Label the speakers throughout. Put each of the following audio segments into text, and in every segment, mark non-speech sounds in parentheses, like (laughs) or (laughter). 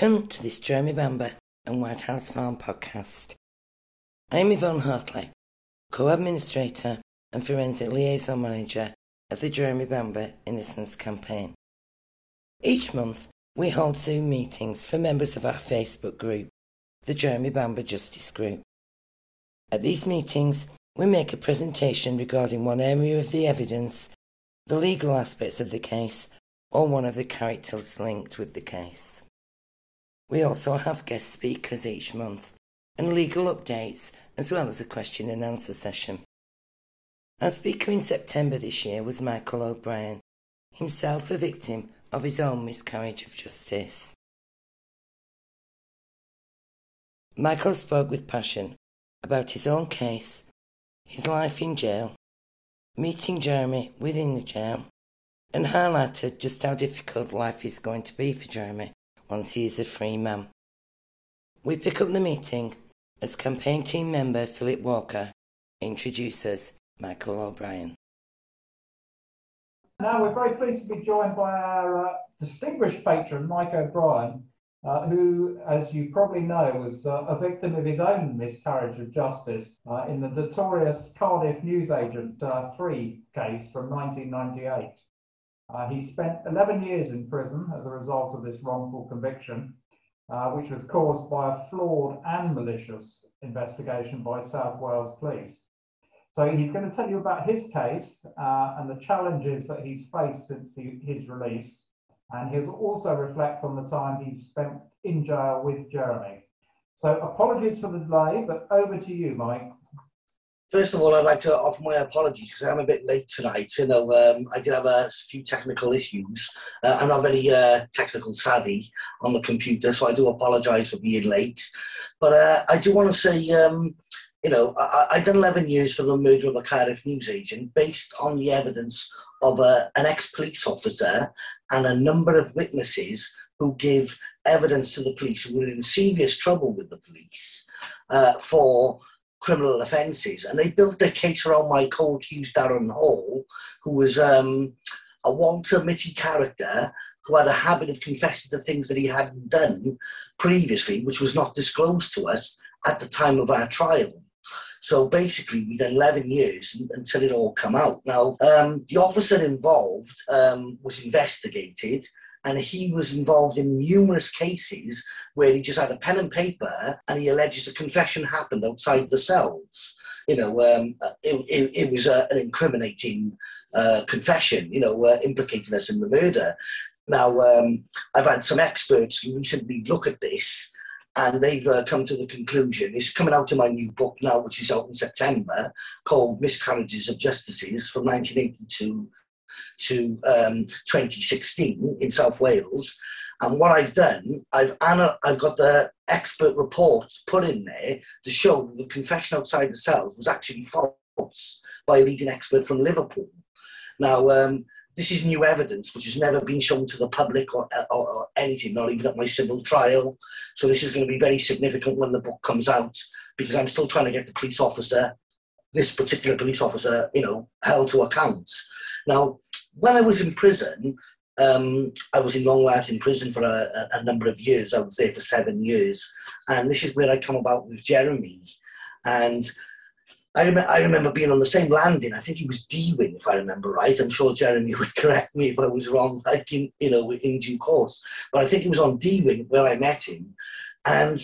Speaker 1: Welcome to this Jeremy Bamber and White House Farm podcast. I am Yvonne Hartley, co-administrator and forensic liaison manager of the Jeremy Bamber Innocence Campaign. Each month, we hold Zoom meetings for members of our Facebook group, the Jeremy Bamber Justice Group. At these meetings, we make a presentation regarding one area of the evidence, the legal aspects of the case, or one of the characters linked with the case. We also have guest speakers each month and legal updates as well as a question and answer session. Our speaker in September this year was Michael O'Brien, himself a victim of his own miscarriage of justice. Michael spoke with passion about his own case, his life in jail, meeting Jeremy within the jail, and highlighted just how difficult life is going to be for Jeremy once he is a free man. We pick up the meeting as campaign team member Philip Walker introduces Michael O'Brien.
Speaker 2: Now we're very pleased to be joined by our uh, distinguished patron, Mike O'Brien, uh, who, as you probably know, was uh, a victim of his own miscarriage of justice uh, in the notorious Cardiff Newsagent uh, 3 case from 1998. Uh, he spent 11 years in prison as a result of this wrongful conviction, uh, which was caused by a flawed and malicious investigation by South Wales Police. So he's going to tell you about his case uh, and the challenges that he's faced since his release. And he'll also reflect on the time he spent in jail with Jeremy. So apologies for the delay, but over to you, Mike.
Speaker 3: First of all, I'd like to offer my apologies because I'm a bit late tonight. You know, um, I did have a few technical issues. Uh, I'm not very uh, technical savvy on the computer, so I do apologise for being late. But uh, I do want to say, um, you know, I, I done 11 years for the murder of a Cardiff newsagent based on the evidence of a, an ex-police officer and a number of witnesses who give evidence to the police who were in serious trouble with the police uh, for criminal offences. And they built their case around my co-accused Darren Hall, who was um, a Walter Mitty character who had a habit of confessing to things that he hadn't done previously, which was not disclosed to us at the time of our trial. So basically, we done 11 years until it all come out. Now, um, the officer involved um, was investigated and he was involved in numerous cases where he just had a pen and paper and he alleges a confession happened outside the cells. You know, um, it, it, it, was uh, an incriminating uh, confession, you know, uh, implicating us in the murder. Now, um, I've had some experts recently look at this and they've uh, come to the conclusion. It's coming out in my new book now, which is out in September, called Miscarriages of Justices from 1982 to um, 2016 in South Wales. And what I've done, I've I've got the expert reports put in there to show the confession outside the cells was actually false by a leading expert from Liverpool. Now, um, this is new evidence which has never been shown to the public or, or, or, anything, not even at my civil trial. So this is going to be very significant when the book comes out because I'm still trying to get the police officer, this particular police officer, you know, held to account. Now, when I was in prison, um, I was in Long Lartin prison for a, a, number of years. I was there for seven years. And this is where I come about with Jeremy. And I, rem- I remember being on the same landing. I think he was D-Wing, if I remember right. I'm sure Jeremy (laughs) would correct me if I was wrong, like in, you know, in due course. But I think he was on D-Wing where I met him. And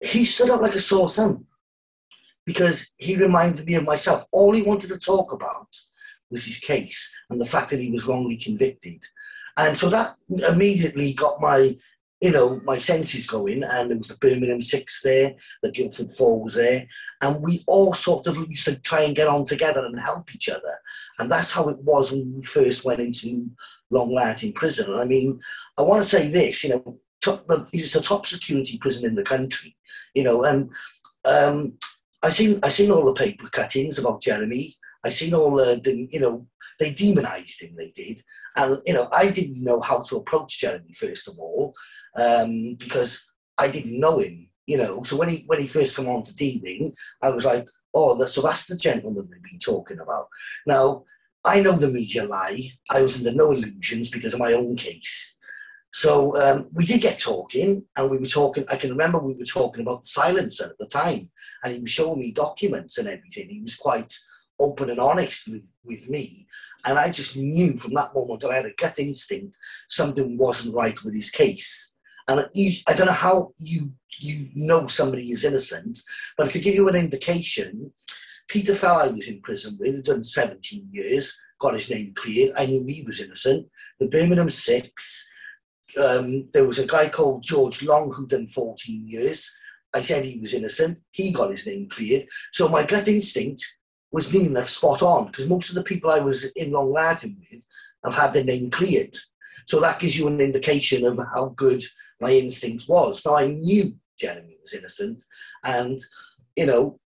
Speaker 3: he stood up like a sore thumb because he reminded me of myself. All he wanted to talk about was his case and the fact that he was wrongly convicted. And so that immediately got my, you know, my senses going. And there was the Birmingham Six there, the Guildford Four was there. And we all sort of used to try and get on together and help each other. And that's how it was when we first went into Long Lartin prison. And I mean, I want to say this, you know, top, it's the top security prison in the country, you know, and um, I seen I seen all the paper cuttings about Jeremy. I seen all the, the, you know, they demonized him, they did. And, you know, I didn't know how to approach Jeremy, first of all, um, because I didn't know him, you know. So when he when he first come on to D-Wing, I was like, oh, so that's the gentleman they've been talking about. Now, I know the media lie. I was under no illusions because of my own case. So um, we did get talking, and we were talking. I can remember we were talking about the silencer at the time, and he was showing me documents and everything. He was quite open and honest with, with me, and I just knew from that moment that I had a gut instinct something wasn't right with his case. And I don't know how you you know somebody is innocent, but to give you an indication, Peter Fell I was in prison with, done 17 years, got his name cleared. I knew he was innocent. The Birmingham Six, um, there was a guy called George Long who'd done 14 years. I said he was innocent. He got his name cleared. So my gut instinct was near enough spot on because most of the people I was in Long Lartin with have had their name cleared. So that gives you an indication of how good my instinct was. Now I knew Jeremy was innocent, and you know,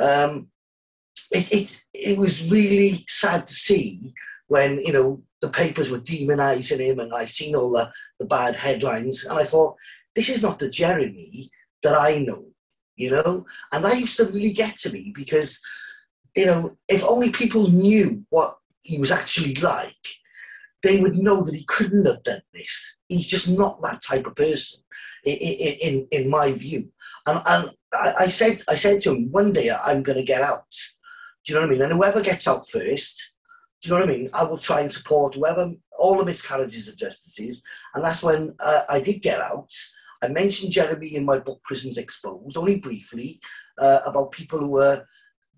Speaker 3: um, it, it it was really sad to see when you know the papers were demonising him, and I seen all the, the bad headlines, and I thought this is not the Jeremy that I know, you know, and that used to really get to me because you know if only people knew what he was actually like they would know that he couldn't have done this. He's just not that type of person, in in, in my view. And, and I, I said I said to him one day I'm going to get out. Do you know what I mean? And whoever gets out first, do you know what I mean? I will try and support whoever all the miscarriages of justices. And that's when uh, I did get out. I mentioned Jeremy in my book Prisons Exposed, only briefly, uh, about people who were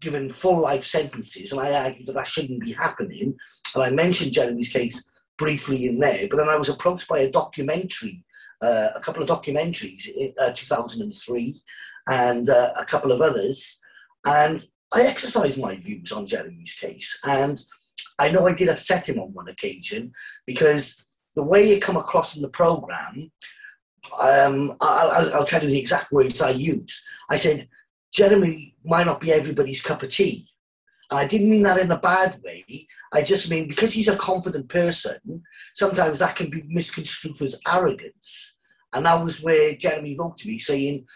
Speaker 3: given full life sentences, and I argued that that shouldn't be happening. And I mentioned Jeremy's case briefly in there. But then I was approached by a documentary, uh, a couple of documentaries in uh, 2003 and uh, a couple of others. And I exercised my views on Jeremy's case. And I know I did upset him on one occasion because the way it come across in the programme, um, I, will tell you the exact words I used. I said, Jeremy might not be everybody's cup of tea. And I didn't mean that in a bad way. I just mean because he's a confident person, sometimes that can be misconstrued as arrogance. And that was where Jeremy wrote to me saying,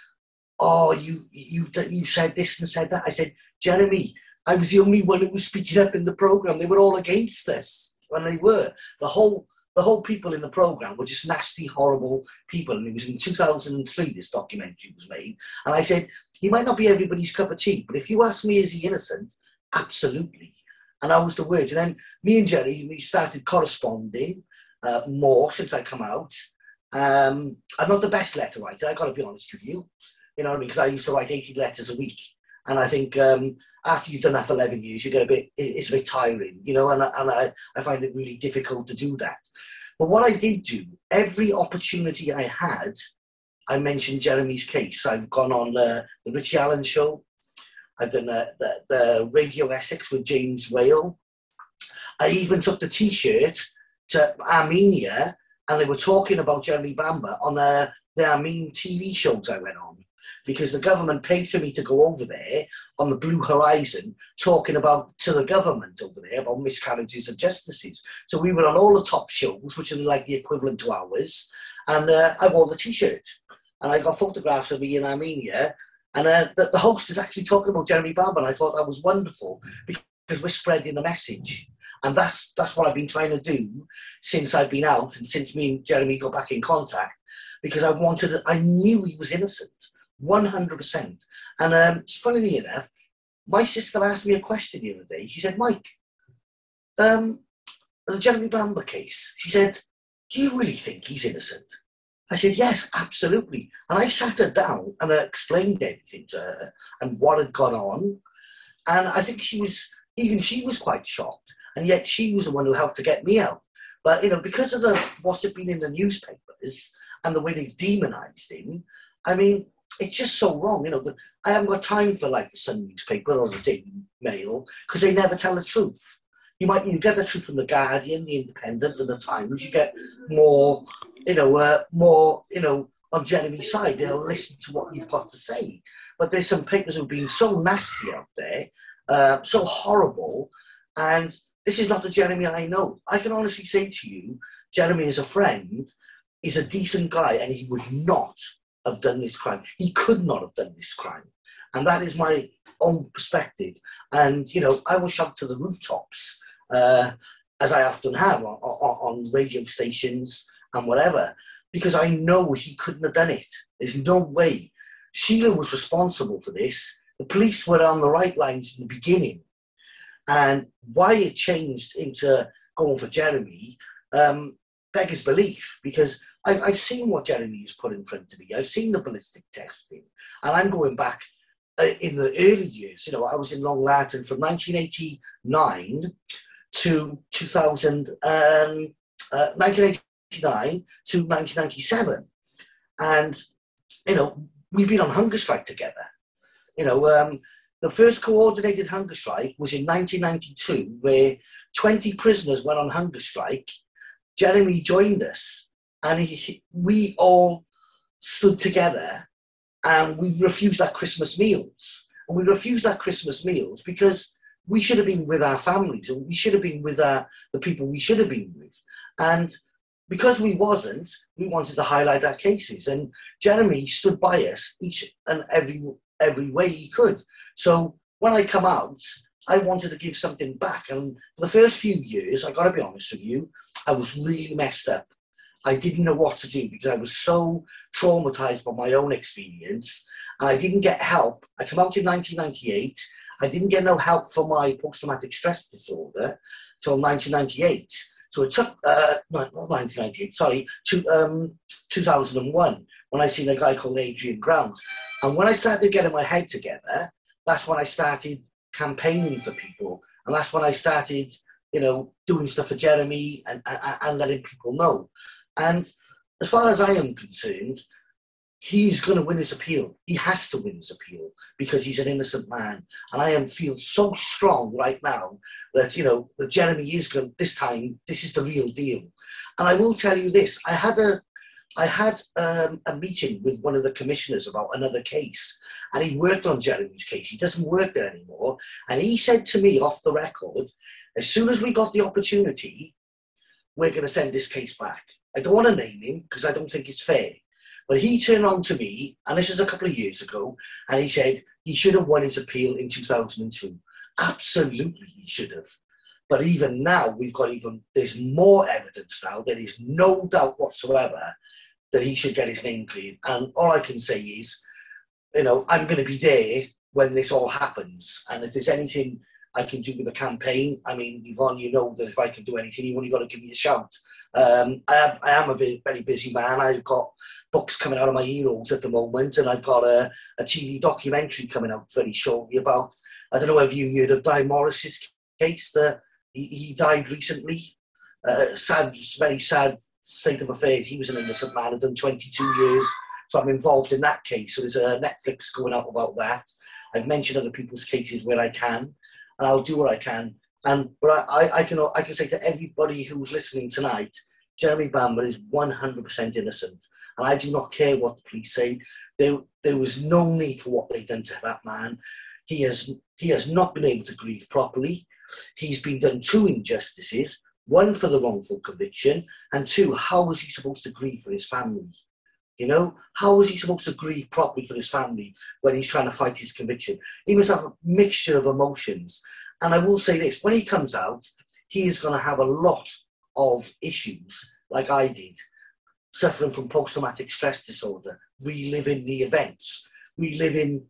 Speaker 3: "Oh, you you you said this and said that." I said, "Jeremy, I was the only one who was speaking up in the program. They were all against this, and they were. The whole the whole people in the program were just nasty, horrible people. And it was in 2003 this documentary was made. And I said, he might not be everybody's cup of tea, but if you ask me, is he innocent? Absolutely. And that was the words. And then me and Jerry, we started corresponding uh, more since I come out. Um, I'm not the best letter writer, I got to be honest with you. You know what I mean? Because I used to write 80 letters a week. And I think um, after you've done that for 11 years, you get a bit, it's a bit tiring, you know, and, and I, I find it really difficult to do that. But what I did do, every opportunity I had, I mentioned Jeremy's case. I've gone on uh, the Richie Allen show. I've done uh, the, the Radio Essex with James Whale. I even took the T-shirt to Armenia, and they were talking about Jeremy Bamber on uh, the Armenian TV shows I went on because the government paid for me to go over there on the Blue Horizon talking about to the government over there about miscarriages of justices. So we were on all the top shows, which are like the equivalent to ours, and uh, I wore the T-shirt and I got photographs of me in Armenia and uh, the, the, host is actually talking about Jeremy Bamber, and I thought that was wonderful because we're spreading the message. And that's that's what I've been trying to do since I've been out and since me and Jeremy got back in contact because I wanted, I knew he was innocent, 100%. And um, funnily enough, my sister asked me a question the other day. She said, Mike, um, the Jeremy Bamber case, she said, do you really think he's innocent? I said, yes, absolutely. And I sat her down and I explained everything to her and what had gone on. And I think she was, even she was quite shocked. And yet she was the one who helped to get me out. But, you know, because of the what's it been in the newspapers and the way they've demonized him, I mean, it's just so wrong. You know, I haven't got time for like the Sun newspaper or the Daily Mail because they never tell the truth. You might you get the truth from the Guardian, the Independent, and the Times. You get more you know, uh, more, you know, on Jeremy's side. They'll listen to what you've got to say. But there's some papers who've been so nasty out there, uh, so horrible, and this is not the Jeremy I know. I can honestly say to you, Jeremy is a friend, He's a decent guy, and he would not have done this crime. He could not have done this crime. And that is my own perspective. And, you know, I will shout to the rooftops, uh, as I often have on, on, on radio stations and whatever. because I know he couldn't have done it. There's no way. Sheila was responsible for this. The police were on the right lines in the beginning. And why it changed into going for Jeremy um, beggars belief because I've, I've seen what Jeremy has put in front of me. I've seen the ballistic testing, and I'm going back uh, in the early years. You know, I was in Long Lartin from 1989 to 2000, um, uh, 1989 to 1997, and you know we've been on hunger strike together. You know, um, the first coordinated hunger strike was in 1992, where 20 prisoners went on hunger strike. Jeremy joined us, and he, we all stood together and we refused our Christmas meals. And we refused our Christmas meals because we should have been with our families and we should have been with our, the people we should have been with. And because we wasn't, we wanted to highlight our cases. And Jeremy stood by us each and every every way he could. So when I come out, I wanted to give something back. And for the first few years, I got to be honest with you, I was really messed up. I didn't know what to do because I was so traumatized by my own experience and I didn't get help. I came out in 1998. I didn't get no help for my post traumatic stress disorder till 1998. So it took, uh, not 1998, sorry, to, um, 2001 when I seen a guy called Adrian Grounds. And when I started getting my head together, that's when I started campaigning for people. And that's when I started, you know, doing stuff for Jeremy and, and, and letting people know. And as far as I am concerned, he's going to win his appeal. He has to win his appeal because he's an innocent man. And I am feel so strong right now that you know that Jeremy is going this time. This is the real deal. And I will tell you this: I had a I had um, a meeting with one of the commissioners about another case, and he worked on Jeremy's case. He doesn't work there anymore, and he said to me off the record, as soon as we got the opportunity, we're going to send this case back. I don't want to name him because I don't think it's fair. But he turned on to me, and this is a couple of years ago, and he said he should have won his appeal in 2002. Absolutely, he should have. But even now, we've got even, there's more evidence now. There is no doubt whatsoever that he should get his name cleared. And all I can say is, you know, I'm going to be there when this all happens. And if there's anything I can do with the campaign, I mean, Yvonne, you know that if I can do anything, you've only got to give me a shout. Um, I have, I am a very, very busy man. I've got books coming out of my heroes at the moment, and I've got a, a TV documentary coming out very shortly about. I don't know if you heard of Dai Morris's case. The, he, he died recently. Uh, sad, very sad state of affairs. He was an innocent man, had done 22 years. So I'm involved in that case. So there's a Netflix going up about that. I've mentioned other people's cases where I can, and I'll do what I can. And but I, I can I can say to everybody who's listening tonight, Jeremy Bamber is 100% innocent, and I do not care what the police say. There, there was no need for what they done to that man. He has he has not been able to grieve properly. He's been done two injustices one for the wrongful conviction, and two, how was he supposed to grieve for his family? You know, how was he supposed to grieve properly for his family when he's trying to fight his conviction? He must have a mixture of emotions. And I will say this when he comes out, he is going to have a lot of issues, like I did, suffering from post traumatic stress disorder, reliving the events, reliving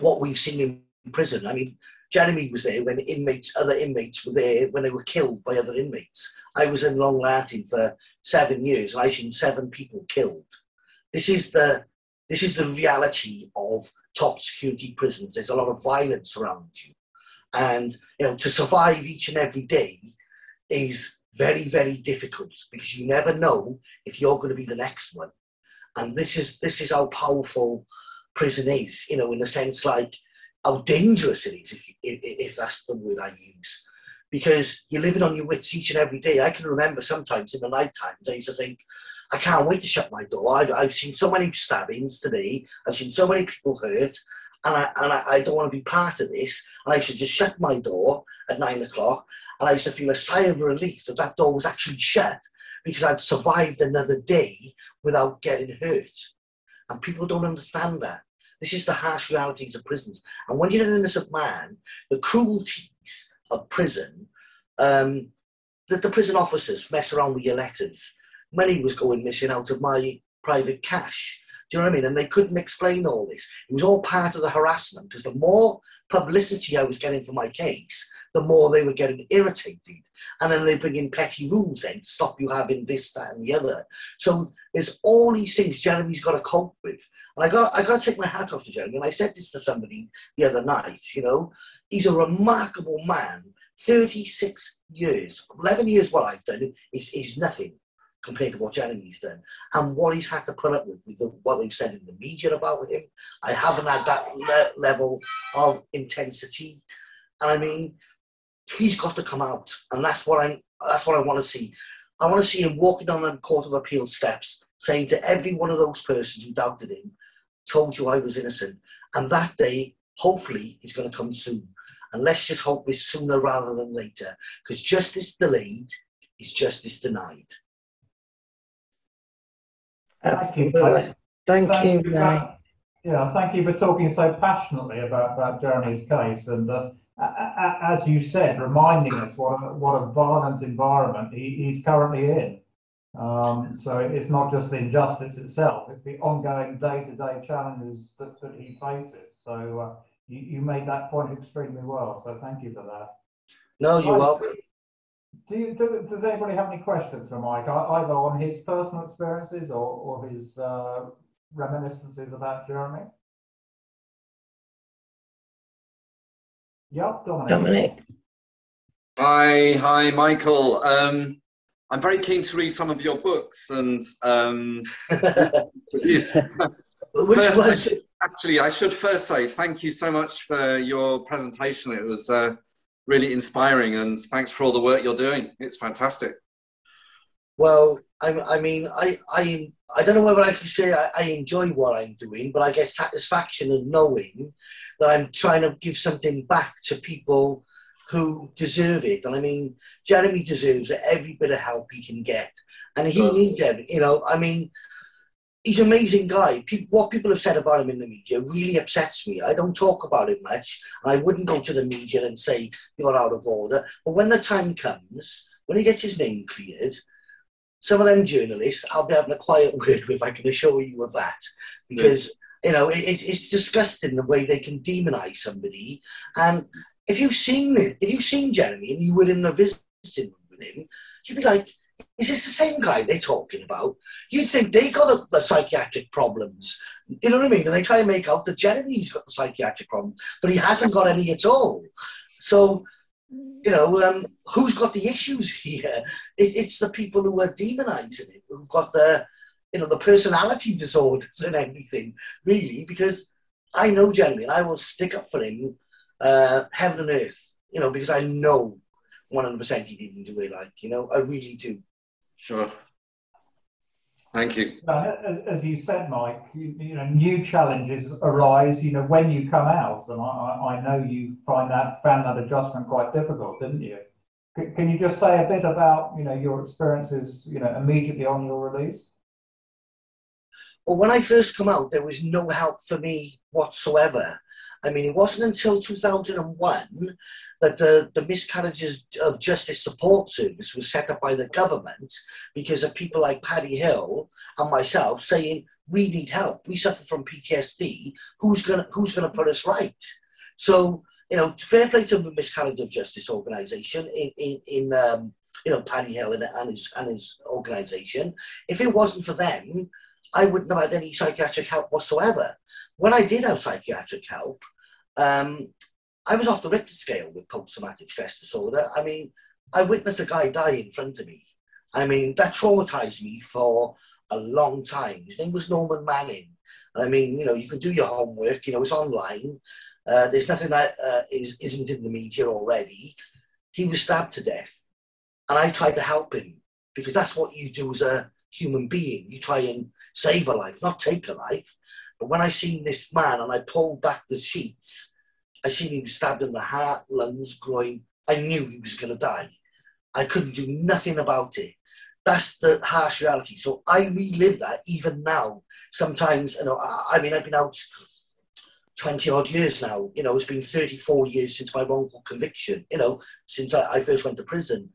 Speaker 3: what we've seen in prison. I mean, Jeremy was there when inmates, other inmates were there when they were killed by other inmates. I was in Long Lartin for seven years and I seen seven people killed. This is the this is the reality of top security prisons. There's a lot of violence around you. And you know, to survive each and every day is very, very difficult because you never know if you're going to be the next one. And this is this is how powerful prison is, you know, in a sense like how dangerous it is, if, if, if that's the word I use. Because you're living on your wits each and every day. I can remember sometimes in the night times, I used to think, I can't wait to shut my door. I've, I've seen so many stabbings today. I've seen so many people hurt, and I, and I, I don't want to be part of this. And I used to just shut my door at nine o'clock, and I used to feel a sigh of relief that that door was actually shut because I'd survived another day without getting hurt. And people don't understand that. This is the harsh realities of prisons. And when you're an innocent man, the cruelties of prison, um, that the prison officers mess around with your letters. money was going missing out of my private cash. Do you know what I mean? And they couldn't explain all this. It was all part of the harassment because the more publicity I was getting for my case, the more they were getting irritated. And then they bring in petty rules to stop you having this, that, and the other. So there's all these things Jeremy's got to cope with. And I got I got to take my hat off to Jeremy. And I said this to somebody the other night. You know, he's a remarkable man. 36 years, 11 years what I've done is, is nothing compared to what Jeremy's done. And what he's had to put up with, with the, what they've said in the media about him. I haven't had that le- level of intensity. And I mean, he's got to come out. And that's what I'm that's what I want to see. I want to see him walking down the Court of Appeal steps, saying to every one of those persons who doubted him, told you I was innocent. And that day, hopefully, is going to come soon. And let's just hope it's sooner rather than later, because justice delayed is justice denied.
Speaker 4: Absolutely. Thank, thank you, Mike.
Speaker 2: Yeah, thank you for talking so passionately about, about Jeremy's case. And uh, as you said, reminding us what a, what a violent environment he, he's currently in. Um, so it's not just the injustice itself, it's the ongoing day-to-day challenges that, that he faces. So uh, you, you made that point extremely well. So thank you for that.
Speaker 3: No, you're welcome.
Speaker 2: Do you, do, does anybody have any questions for Mike, either on his personal experiences or, or his uh, reminiscences about Jeremy? Yep, Dominic.
Speaker 4: Dominic.
Speaker 5: Hi, hi, Michael. Um, I'm very keen to read some of your books and um, (laughs)
Speaker 3: Which
Speaker 5: first,
Speaker 3: one?
Speaker 5: I should, actually, I should first say thank you so much for your presentation. It was uh, really inspiring, and thanks for all the work you're doing. It's fantastic.
Speaker 3: Well, I, I mean, I, I, I don't know whether I can say I, I enjoy what I'm doing, but I get satisfaction in knowing that I'm trying to give something back to people who deserve it. And I mean, Jeremy deserves every bit of help he can get, and he needs it. You know, I mean, he's an amazing guy. Pe- what people have said about him in the media really upsets me. I don't talk about it much, and I wouldn't go to the media and say you're out of order. But when the time comes, when he gets his name cleared, some of them journalists, I'll be having a quiet (laughs) word with, I can assure you of that. Because, you know, it, it's disgusting the way they can demonize somebody. And if you've seen it, if you've seen Jeremy and you were in a visiting room with him, you'd be like, is this the same guy they're talking about? You'd think they got the, the psychiatric problems. You know what I mean? And they try and make out that Jeremy's got the psychiatric problem, but he hasn't got any at all. So, you know, um, who's got the issues here? It, it's the people who are demonizing it, who've got the, you know, the personality disorders and everything, really, because I know Jeremy and I will stick up for him, uh, heaven and earth, you know, because I know 100% he didn't do it like, you know, I really do.
Speaker 5: Sure. Thank you.
Speaker 2: As you said, Mike, you, you, know, new challenges arise, you know, when you come out, and I, I know you find that found that adjustment quite difficult, didn't you? C- can you just say a bit about, you know, your experiences, you know, immediately on your release?
Speaker 3: Well, when I first come out, there was no help for me whatsoever. I mean, it wasn't until 2001 that the, the miscarriages of justice support service was set up by the government because of people like Paddy Hill and myself saying, we need help. We suffer from PTSD. Who's gonna who's gonna put us right? So, you know, fair play to the miscarriage of justice organisation in, in, in um, you know, Paddy Hill and, and his and his organisation. If it wasn't for them, I wouldn't have had any psychiatric help whatsoever. When I did have psychiatric help, um, I was off the Richter scale with post-traumatic stress disorder. I mean, I witnessed a guy die in front of me. I mean, that traumatized me for a long time. His name was Norman Manning. I mean, you know, you can do your homework. You know, it's online. Uh, there's nothing that uh, is, isn't in the media already. He was stabbed to death, and I tried to help him because that's what you do as a human being. You try and save a life, not take a life. When I seen this man and I pulled back the sheets, I seen him stabbed in the heart, lungs, groin. I knew he was going to die. I couldn't do nothing about it. That's the harsh reality. So I relive that even now. Sometimes, you know, I, I mean, I've been out 20 odd years now. You know, it's been 34 years since my wrongful conviction, you know, since I, I first went to prison.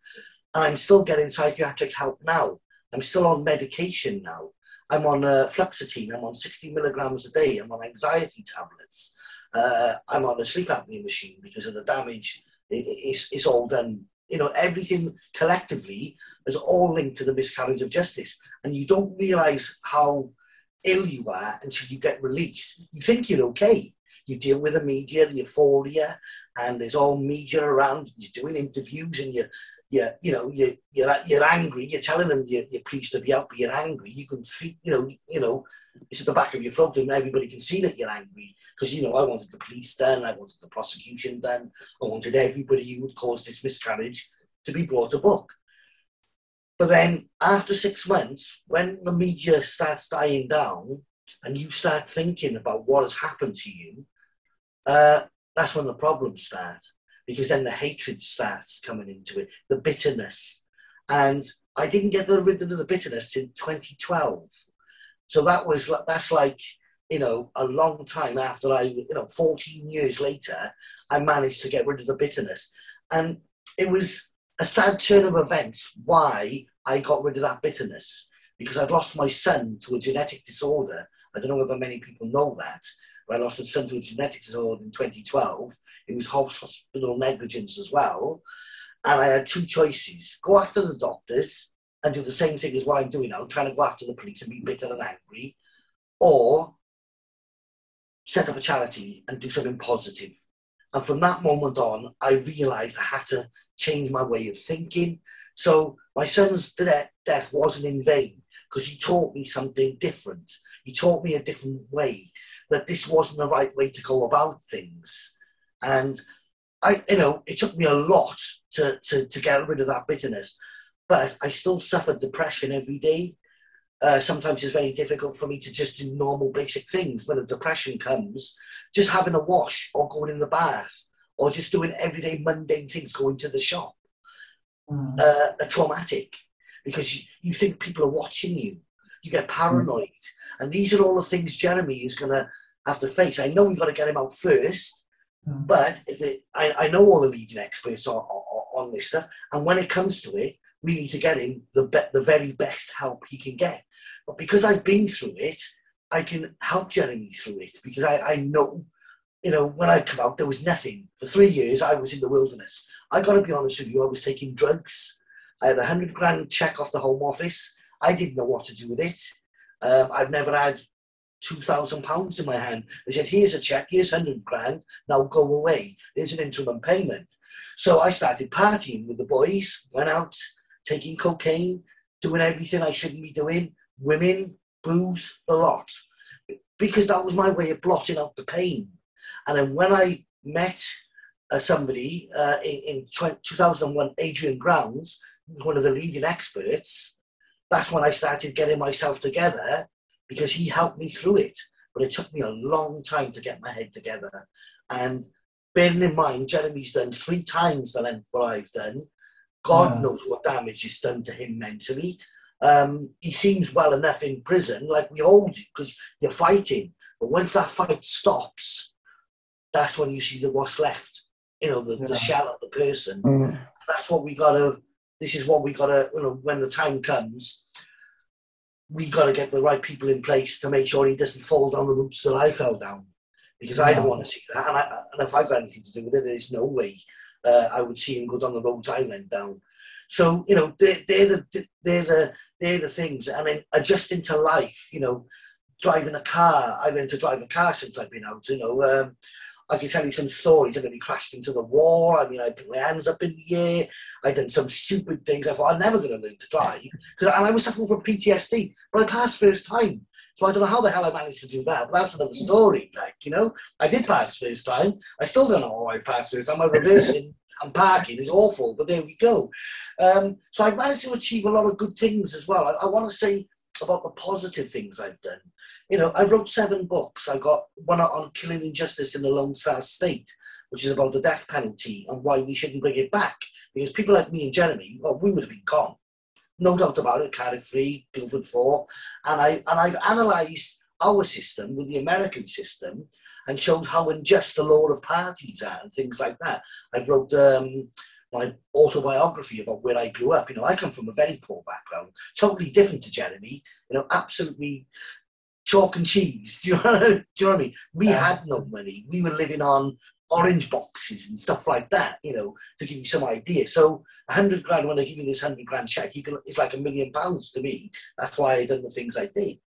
Speaker 3: And I'm still getting psychiatric help now. I'm still on medication now. I'm on uh. I'm on 60 milligrams a day. I'm on anxiety tablets. Uh, I'm on a sleep apnea machine because of the damage. It, it's, it's all done. You know, everything collectively is all linked to the miscarriage of justice. And you don't realize how ill you are until you get released. You think you're okay. You deal with the media, the euphoria, and there's all media around. You're doing interviews and you're you're, you know, you're, you're, you're angry, you're telling them you're, you're pleased to be out, but you're angry. You can feel, you know, you know, it's at the back of your throat and everybody can see that you're angry. Because, you know, I wanted the police done, I wanted the prosecution done, I wanted everybody who would cause this miscarriage to be brought to book. But then after six months, when the media starts dying down and you start thinking about what has happened to you, uh, that's when the problems start because then the hatred starts coming into it, the bitterness. And I didn't get rid of the bitterness in 2012. So that was that's like you know a long time after I you know 14 years later I managed to get rid of the bitterness, and it was a sad turn of events why I got rid of that bitterness because I'd lost my son to a genetic disorder. I don't know whether many people know that, I lost a son to a genetic disorder in 2012. It was hospital negligence as well. And I had two choices go after the doctors and do the same thing as what I'm doing now, trying to go after the police and be bitter and angry, or set up a charity and do something positive. And from that moment on, I realized I had to change my way of thinking. So my son's death wasn't in vain because he taught me something different. He taught me a different way that this wasn't the right way to go about things. And I, you know, it took me a lot to, to, to get rid of that bitterness, but I still suffered depression every day. Uh, sometimes it's very difficult for me to just do normal basic things. When a depression comes, just having a wash or going in the bath or just doing everyday mundane things, going to the shop, mm. uh, are traumatic because you, you think people are watching you. You get paranoid. Mm. And these are all the things Jeremy is going to have to face. I know we've got to get him out first, mm. but it, I, I, know all the leading experts on, on, on, this stuff. And when it comes to it, we need to get him the, be, the very best help he can get. But because I've been through it, I can help Jeremy through it because I, I know, you know, when I come out, there was nothing. For three years, I was in the wilderness. I got to be honest with you, I was taking drugs. I had a hundred grand check off the Home Office. I didn't know what to do with it. Um, I've never had two thousand pounds in my hand. They said, "Here's a check. Here's hundred grand. Now go away. There's an interim payment." So I started partying with the boys. Went out, taking cocaine, doing everything I shouldn't be doing. Women, booze, a lot, because that was my way of blotting out the pain. And then when I met uh, somebody uh, in, in 2001, Adrian Grounds, one of the leading experts, that's when I started getting myself together because he helped me through it. But it took me a long time to get my head together. And bearing in mind, Jeremy's done three times the length what I've done. God yeah. knows what damage it's done to him mentally. Um, he seems well enough in prison, like we hold you because you're fighting. But once that fight stops, that's when you see the what's left. You know, the, yeah. the shell of the person. Mm. That's what we gotta this is what we got to, you know, when the time comes, we got to get the right people in place to make sure he doesn't fall down the routes that I fell down. Because I don't want to see that. And, I, and if I've got anything to do with it, there's no way uh, I would see him go down the roads I went down. So, you know, they're, they're, the, they're, the, they're the things. I mean, adjusting to life, you know, driving a car. I've been to drive a car since I've been out, you know. Um, I can tell you some stories. I've nearly crashed into the wall. I mean, I put my hands up in the air. I done some stupid things. I thought I'm never going to learn to drive, and I was suffering from PTSD. But I passed first time, so I don't know how the hell I managed to do that. But that's another story. Like you know, I did pass first time. I still don't know how I passed first time. My reversing (laughs) and parking is awful, but there we go. Um, so I've managed to achieve a lot of good things as well. I, I want to say about the positive things I've done. You know, I wrote seven books. I got one on killing injustice in the Lone Star State, which is about the death penalty and why we shouldn't bring it back. Because people like me and Jeremy, well, we would have been gone. No doubt about it, Cardiff 3, Guildford 4. And, I, and I've analysed our system with the American system and showed how unjust the law of parties are and things like that. I've wrote um, my autobiography about where I grew up. You know, I come from a very poor background, totally different to Jeremy. You know, absolutely chalk and cheese. (laughs) Do you know, do you know what I mean? We had no money. We were living on orange boxes and stuff like that, you know, to give you some idea. So a hundred grand, when I give you this hundred grand check, you can, it's like a million pounds to me. That's why I done the things I did.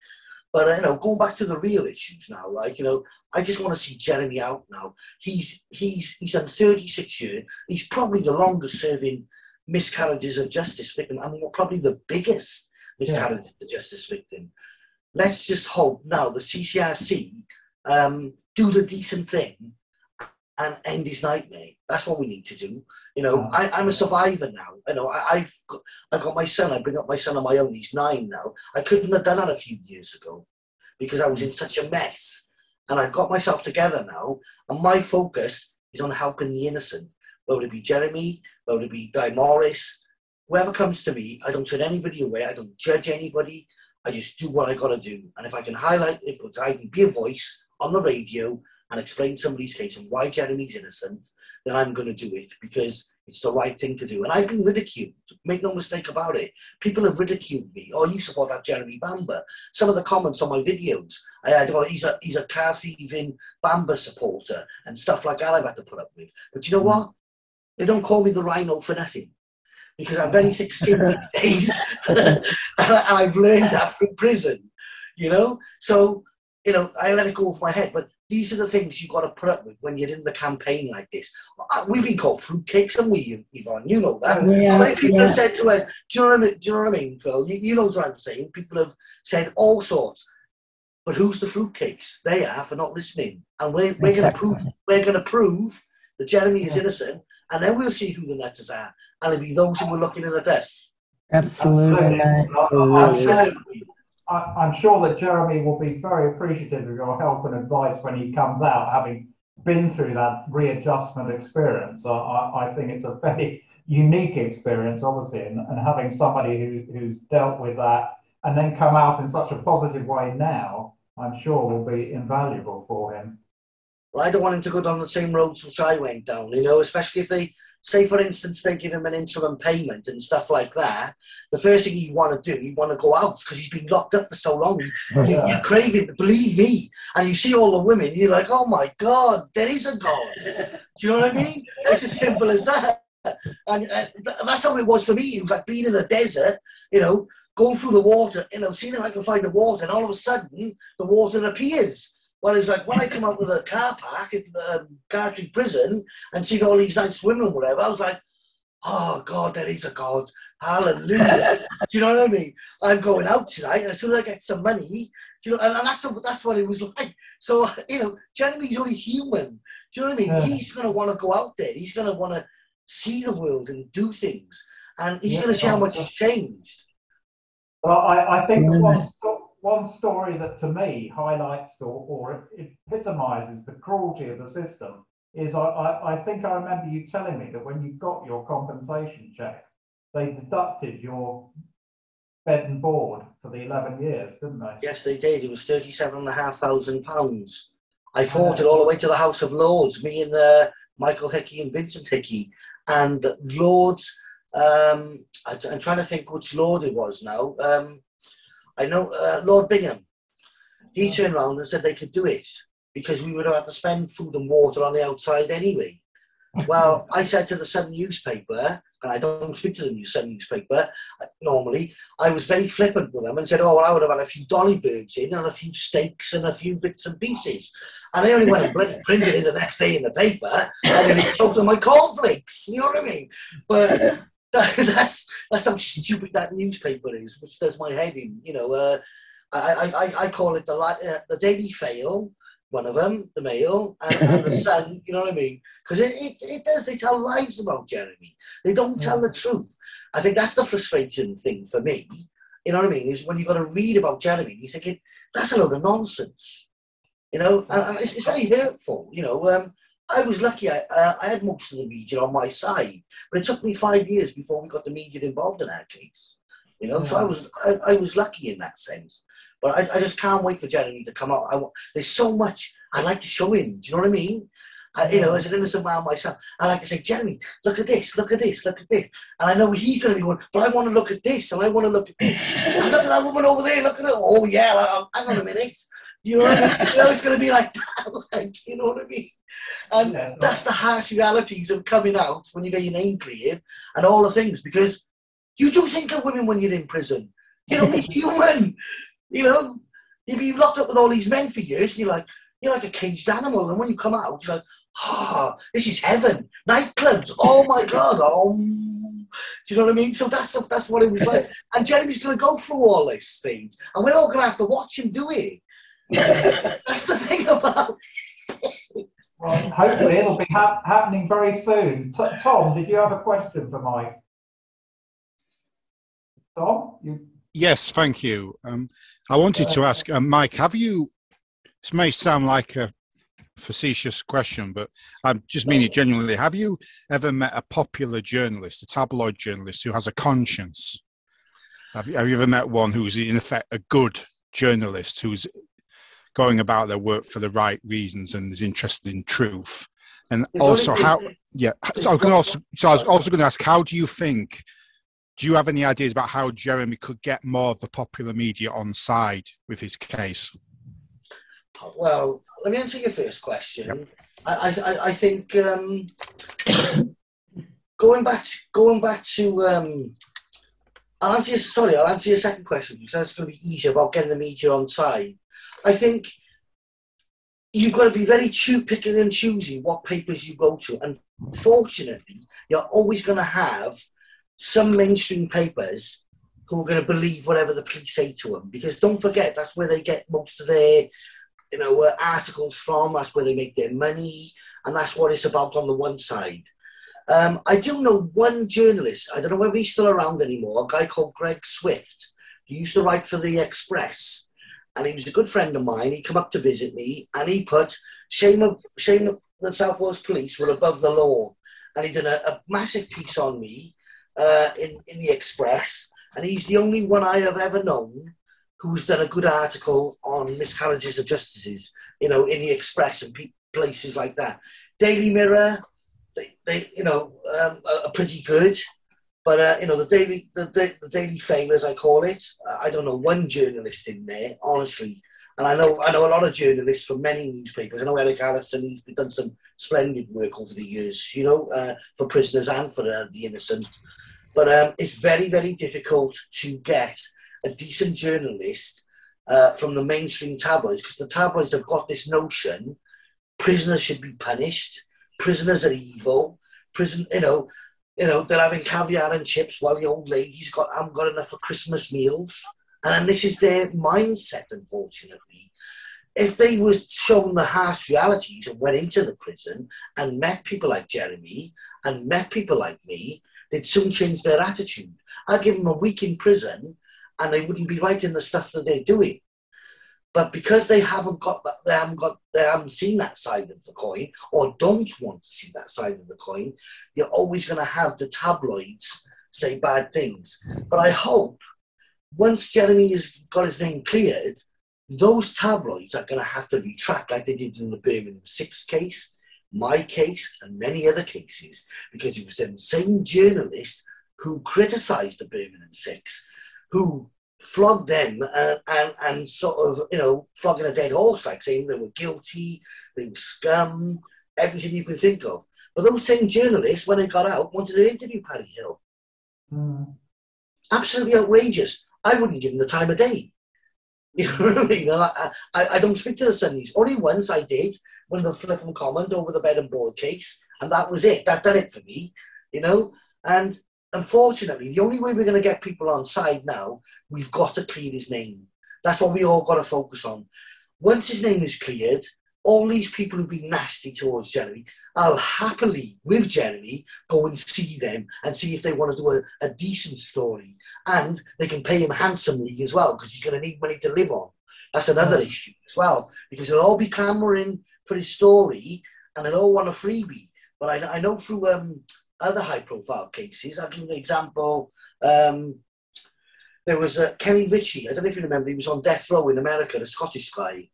Speaker 3: But uh, you know, going back to the real issues now, like you know, I just want to see Jeremy out now. He's he's he's done 36 years. He's probably the longest serving miscarriages of justice victim. I mean, probably the biggest miscarriage yeah. of justice victim. Let's just hope now the CCRC um, do the decent thing and end his nightmare. That's what we need to do. You know, I, am a survivor now. You know, I, have got, I've got my son. I bring up my son on my own. He's nine now. I couldn't have done that a few years ago because I was in such a mess. And I've got myself together now. And my focus is on helping the innocent. Whether it be Jeremy, whether it be Dai Morris, whoever comes to me, I don't turn anybody away. I don't judge anybody. I just do what I got to do. And if I can highlight, if I can be a voice on the radio and explain somebody's case and why Jeremy's innocent, then I'm going to do it because it's the right thing to do. And I've been ridiculed. Make no mistake about it. People have ridiculed me. Oh, you support that Jeremy Bamber. Some of the comments on my videos, I had, oh, he's a, he's a car thieving Bamber supporter and stuff like that I've had to put up with. But you know what? They don't call me the rhino for nothing because I'm very thick skinned these (laughs) days. (laughs) and I've learned that from prison, you know? So, you know, I let it go off my head. But these are the things you've got to put up with when you're in the campaign like this. Uh, we've been called fruitcakes, and we, Yvonne? You know that. Yeah, How many people yeah. have said to us, do you, know what I mean, do you know what I mean, Phil? You, you know what I'm saying. People have said all sorts. But who's the fruitcakes? They are for not listening. And we're, we're going to prove we're going to prove that Jeremy is innocent, and then we'll see who the letters are. And it'll be those who were looking at us.
Speaker 4: Absolutely. Absolutely.
Speaker 2: Absolutely. I, am sure that Jeremy will be very appreciative of your help and advice when he comes out, having been through that readjustment experience. I, I think it's a very (laughs) unique experience, obviously, and, and having somebody who, who's dealt with that and then come out in such a positive way now, I'm sure will be invaluable for him.
Speaker 3: Well, I don't want him to go down the same roads which I went down, you know, especially if they say for instance they give him an interim payment and stuff like that, the first thing you want to do, you want to go out because he's been locked up for so long. (laughs) You, yeah. You're craving, believe me. And you see all the women, you're like, oh my God, there is a God. Do you know what I mean? It's as simple as that. And uh, that's how it was for me. It was like being in a desert, you know, going through the water, you know, seeing if I can find the water, and all of a sudden the water appears. Well, it's like when I come out with a car park at the um, Cartridge prison and see all these nice women or whatever, I was like, oh God, there is a God. Hallelujah. (laughs) Do you know what I mean? I'm going out tonight, and as soon as I get some money, you know, and, and that's that's what it was like. So, you know, Jeremy's only human. Do you know what I mean? Yeah. He's gonna want to go out there. He's gonna want to see the world and do things, and he's yeah. gonna see how much has changed.
Speaker 2: Well, I, I think yeah. One story that to me highlights or, or epitomizes the cruelty of the system is I, I, I, think I remember you telling me that when you got your compensation check, they deducted your bed and board for the 11 years, didn't they?
Speaker 3: Yes, they did. It was £37,500. I fought it all the way to the House of Lords, me and uh, Michael Hickey and Vincent Hickey. And Lords, um, I, am trying to think which Lord it was now. Um, I know uh, Lord Bingham. He turned around and said they could do it because we would have had to spend food and water on the outside anyway. (laughs) Well, I said to the Sun newspaper, and I don't speak to the new Sun newspaper uh, normally, I was very flippant with them and said, oh, well, I would have had a few dolly birds in and a few steaks and a few bits and pieces. And I only went and printed it the next day in the paper and then it to (laughs) my cornflakes, you know what I mean? But (laughs) that's that's how stupid that newspaper is, which does my head in. You know, uh, I, I, I call it the uh, the Daily Fail, one of them, the Mail, and, and the (laughs) Sun. You know what I mean? Because it, it, it does. They tell lies about Jeremy. They don't tell the truth. I think that's the frustrating thing for me. You know what I mean? Is when you've got to read about Jeremy, you're thinking that's a load of nonsense. You know, and, and it's, it's, very hurtful. You know, um, I was lucky. I, uh, I had most of the media on my side, but it took me five years before we got the media involved in our case. You know, yeah. so I was I, I, was lucky in that sense. But I, I just can't wait for Jeremy to come out. I, there's so much I'd like to show him. Do you know what I mean? I, you know, as an innocent man myself, I like to say, Jeremy, look at this, look at this, look at this. And I know he's going to be going, but I want to look at this and I want to look at this. (laughs) look at that woman over there, look at it. Oh, yeah, hang on a minute. You know what I mean? You know, it's going to be like that, (laughs) like, you know what I mean? And yeah, that's the harsh realities of coming out when you get your name cleared and all the things, because you do think of women when you're in prison. You know, (laughs) human. You know, you've been locked up with all these men for years, and you're like, you're like a caged animal. And when you come out, you're like, ah, oh, this is heaven. Nightclubs. Oh my God. (laughs) Oh, do you know what I mean? So that's that's what it was like. And Jeremy's going to go through all these things, and we're all going to have to watch him do it. (laughs) that's the thing about.
Speaker 2: It. Well, hopefully it'll be ha- happening very soon. T- Tom, did you have a question for Mike? Tom, you.
Speaker 6: Yes, thank you. Um, I wanted to ask, uh, Mike, have you this may sound like a facetious question, but I just mean it genuinely. Have you ever met a popular journalist, a tabloid journalist who has a conscience? Have you, have you ever met one who's in effect a good journalist who's going about their work for the right reasons and is interested in truth? And also, how? Yeah. So I was also, so I was also going to ask, how do you think? Do you have any ideas about how Jeremy could get more of the popular media on side with his case?
Speaker 3: Well, let me answer your first question. Yep. I, I, I think um, going back going back to um, I'll answer your, sorry, I'll answer your second question because that's going to be easier about getting the media on side. I think you've got to be very choo- picking and choosing what papers you go to. And fortunately, you're always going to have some mainstream papers who are going to believe whatever the police say to them. Because don't forget, that's where they get most of their you know, uh, articles from. That's where they make their money, and that's what it's about on the one side. Um, I do know one journalist. I don't know whether he's still around anymore. A guy called Greg Swift. He used to write for the Express, and he was a good friend of mine. He come up to visit me, and he put shame of shame of the South Wales Police were above the law, and he did a, a massive piece on me uh, in in the Express. And he's the only one I have ever known who's done a good article on miscarriages of justices, you know, in the Express and places like that. Daily Mirror, they, they you know, um, are pretty good. But uh, you know the daily the, the, the daily fame as I call it, I don't know one journalist in there honestly, and I know I know a lot of journalists from many newspapers. I know Eric Allison, he's done some splendid work over the years, you know, uh, for prisoners and for uh, the innocent. But um, it's very very difficult to get a decent journalist uh, from the mainstream tabloids because the tabloids have got this notion prisoners should be punished, prisoners are evil, prison, you know, you know, they're having caviar and chips while the old lady's got, I haven't got enough for Christmas meals. And this is their mindset, unfortunately. If they was shown the harsh realities and went into the prison and met people like Jeremy and met people like me, they'd soon change their attitude. I'd give them a week in prison and they wouldn't be writing the stuff that they're doing. But because they haven't got that, they haven't got, they haven't seen that side of the coin, or don't want to see that side of the coin, you're always going to have the tabloids say bad things. But I hope once Jeremy has got his name cleared, those tabloids are going to have to retract, like they did in the Birmingham Six case, my case, and many other cases, because it was the same journalist who criticised the Birmingham Six who flogged them and, and, and sort of, you know, flogging a dead horse, like saying they were guilty, they were scum, everything you can think of. But those same journalists, when they got out, wanted to interview Paddy Hill. Mm. Absolutely outrageous. I wouldn't give him the time of day. (laughs) You know what I mean? I, I, I don't speak to the Sundays. Only once I did, when the flipping comment over the bed and board case, and that was it. That done it for me, you know. And unfortunately, the only way we're going to get people on side now, we've got to clear his name. That's what we all got to focus on. Once his name is cleared, all these people who've been nasty towards Jeremy, I'll happily, with Jeremy, go and see them and see if they want to do a, a decent story. And they can pay him handsomely as well, because he's going to need money to live on. That's another mm. issue as well, because they'll all be clamoring for his story and they'll all want a freebie. But I, I know through um, other high profile cases. I'll give you an example. Um, there was uh, Kenny Richey. I don't know if you remember, he was on death row in America, a Scottish guy.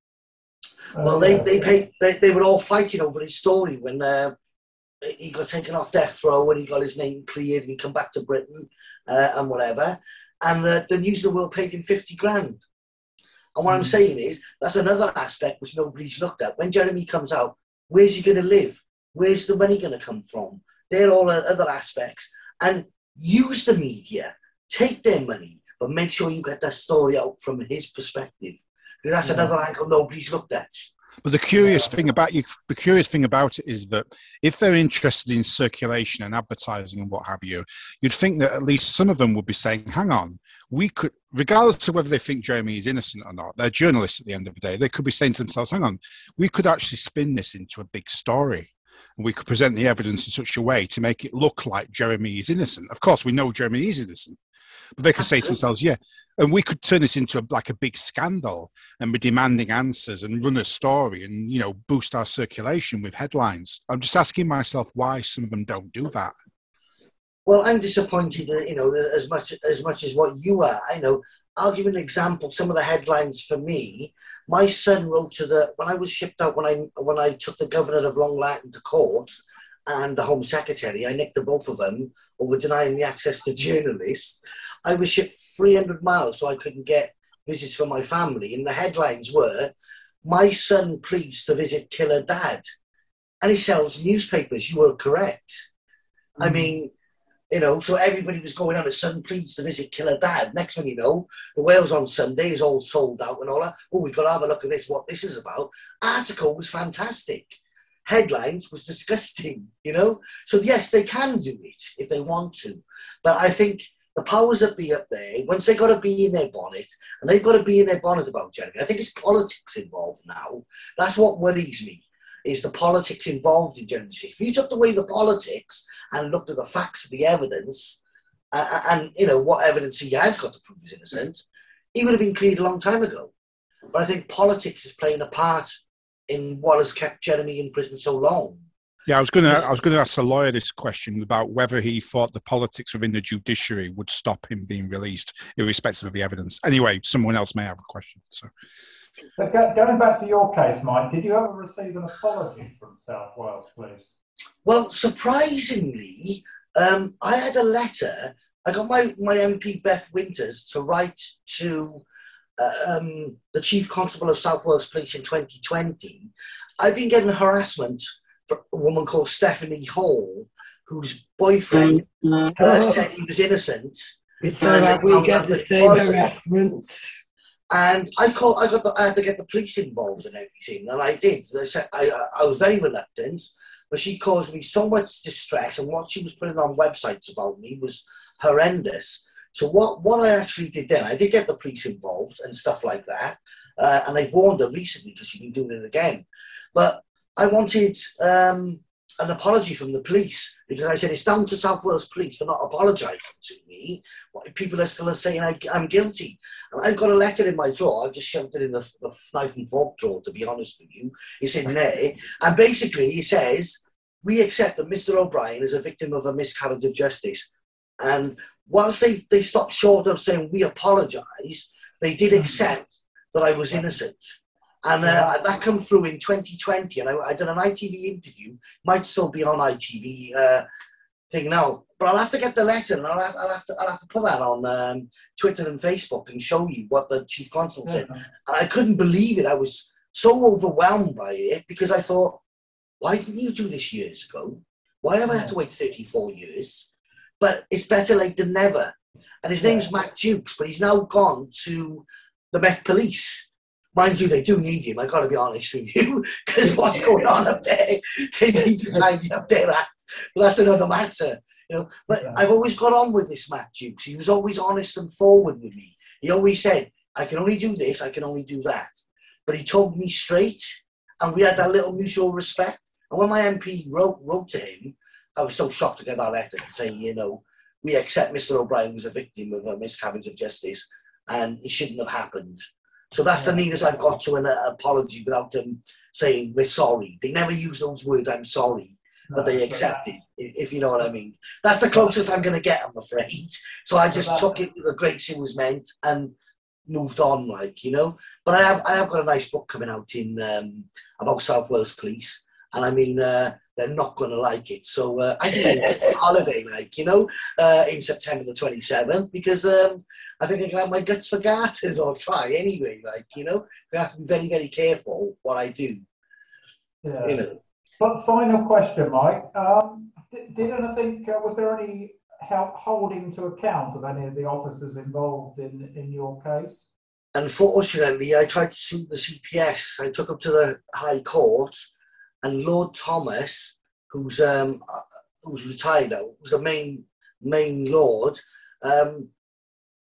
Speaker 3: Well, they they, paid, they they were all fighting over his story when uh, he got taken off death row and he got his name cleared and he come back to Britain uh, and whatever. And the, the News of the World paid him 50 grand. And what mm. I'm saying is, that's another aspect which nobody's looked at. When Jeremy comes out, where's he going to live? Where's the money going to come from? They're all other aspects. And use the media, take their money, but make sure you get that story out from his perspective. Because that's yeah. another angle nobody's looked at.
Speaker 6: But the curious thing about you, the curious thing about it is that if they're interested in circulation and advertising and what have you, you'd think that at least some of them would be saying, "Hang on, we could, regardless of whether they think Jeremy is innocent or not, they're journalists at the end of the day. They could be saying to themselves, "Hang on, we could actually spin this into a big story." And we could present the evidence in such a way to make it look like Jeremy is innocent. Of course, we know Jeremy is innocent, but they could say to themselves, yeah, and we could turn this into a, like a big scandal and be demanding answers and run a story and, you know, boost our circulation with headlines. I'm just asking myself why some of them don't do that.
Speaker 3: Well, I'm disappointed, uh, you know, as much as much as what you are. I know. I'll give an example. Some of the headlines for me. My son wrote to the when I was shipped out when I when I took the governor of Long Lartin to court and the Home Secretary. I nicked the both of them over denying me access to (laughs) journalists. I was shipped 300 miles so I couldn't get visits from my family. And the headlines were, My son pleads to visit killer dad. And he sells newspapers. You were correct. Mm. I mean, you know, so everybody was going on. His son pleads to visit killer dad. Next one you know, the Wales on Sunday is all sold out and all that. Oh, we've got to have a look at this, what this is about. Article was fantastic headlines was disgusting, you know? So, yes, they can do it if they want to. But I think the powers that be up there, once they've got to be in their bonnet, and they've got to be in their bonnet about Jeremy, I think it's politics involved now. That's what worries me, is the politics involved in Jeremy. If you took away the politics and looked at the facts, the evidence, uh, and, you know, what evidence he has got to prove he's innocent, he would have been cleared a long time ago. But I think politics is playing a part in what has kept Jeremy in prison so long.
Speaker 6: Yeah, I was going to. I was going to ask the lawyer this question about whether he thought the politics within the judiciary would stop him being released, irrespective of the evidence. Anyway, someone else may have a question. So,
Speaker 2: but going back to your case, Mike, did you ever receive an apology from South Wales Police?
Speaker 3: Well, surprisingly, um, I had a letter. I got my my MP Beth Winters to write to um, the chief constable of South Wales Police in 2020, I've been getting harassment from a woman called Stephanie Hall, whose boyfriend uh, said he was innocent.
Speaker 4: It's so that we get the same harassment.
Speaker 3: And I called. I got. The, I had to get the police involved and everything, and I did. I said I, I was very reluctant, but she caused me so much distress, and what she was putting on websites about me was horrendous. So what, what I actually did then, I did get the police involved and stuff like that. Uh, and I've warned her recently because she's been doing it again. But I wanted um, an apology from the police because I said it's down to South Wales Police for not apologising to me. People are still saying I, am guilty. And I've got a letter in my drawer. I've just shoved it in the, the knife and fork drawer, to be honest with you. It's in there. And basically, he says, we accept that Mr. O'Brien is a victim of a miscarriage of justice. And whilst they, they stopped short of saying we apologise, they did hmm. accept that I was innocent. And uh, that came through in 2020, and I, I did an ITV interview. Might still be on ITV uh, thing now, but I'll have to get the letter, and I'll have, I'll have to I'll have to put that on um, Twitter and Facebook and show you what the chief constable said. And I couldn't believe it. I was so overwhelmed by it because I thought, why didn't you do this years ago? Why have I had to wait 34 years? but it's better late than never. And his name's Matt Jukes, but he's now gone to the Met Police. Mind you, they do need him, I've got to be honest with you, (laughs) because what's going on up there, they need to tidy up their act. But that's another matter. You know, but yeah. I've always got on with this Matt Jukes. He was always honest and forward with me. He always said, I can only do this, I can only do that. But he told me straight, and we had that little mutual respect. And when my MP wrote, wrote to him, I was so shocked to get that letter to say, you know, we accept Mr. O'Brien was a victim of a miscarriage of justice and it shouldn't have happened. So that's the nearest I've got to an uh, apology without them saying we're sorry. They never use those words, I'm sorry, but they accept it, if you know what I mean. That's the closest I'm going to get, I'm afraid. So I just took it with the grace it was meant. And moved on, like you know. But I have I have got a nice book coming out in um, about South Wales Police, and I mean uh, they're not going to like it. So uh, I think I'm holiday, like you know, uh, in September the twenty seventh, because um, I think I can have my guts for garters or try anyway. Like you know, I have to be very very careful what I do.
Speaker 2: Yeah.
Speaker 3: You know.
Speaker 2: But final question, Mike. Um, did, did anything, uh, was there any help holding to account of any of the officers involved in, in your case?
Speaker 3: Unfortunately, I tried to sue the CPS. I took them to the High Court, and Lord Thomas, who's um, uh, who's retired now, was the main main lord. Um,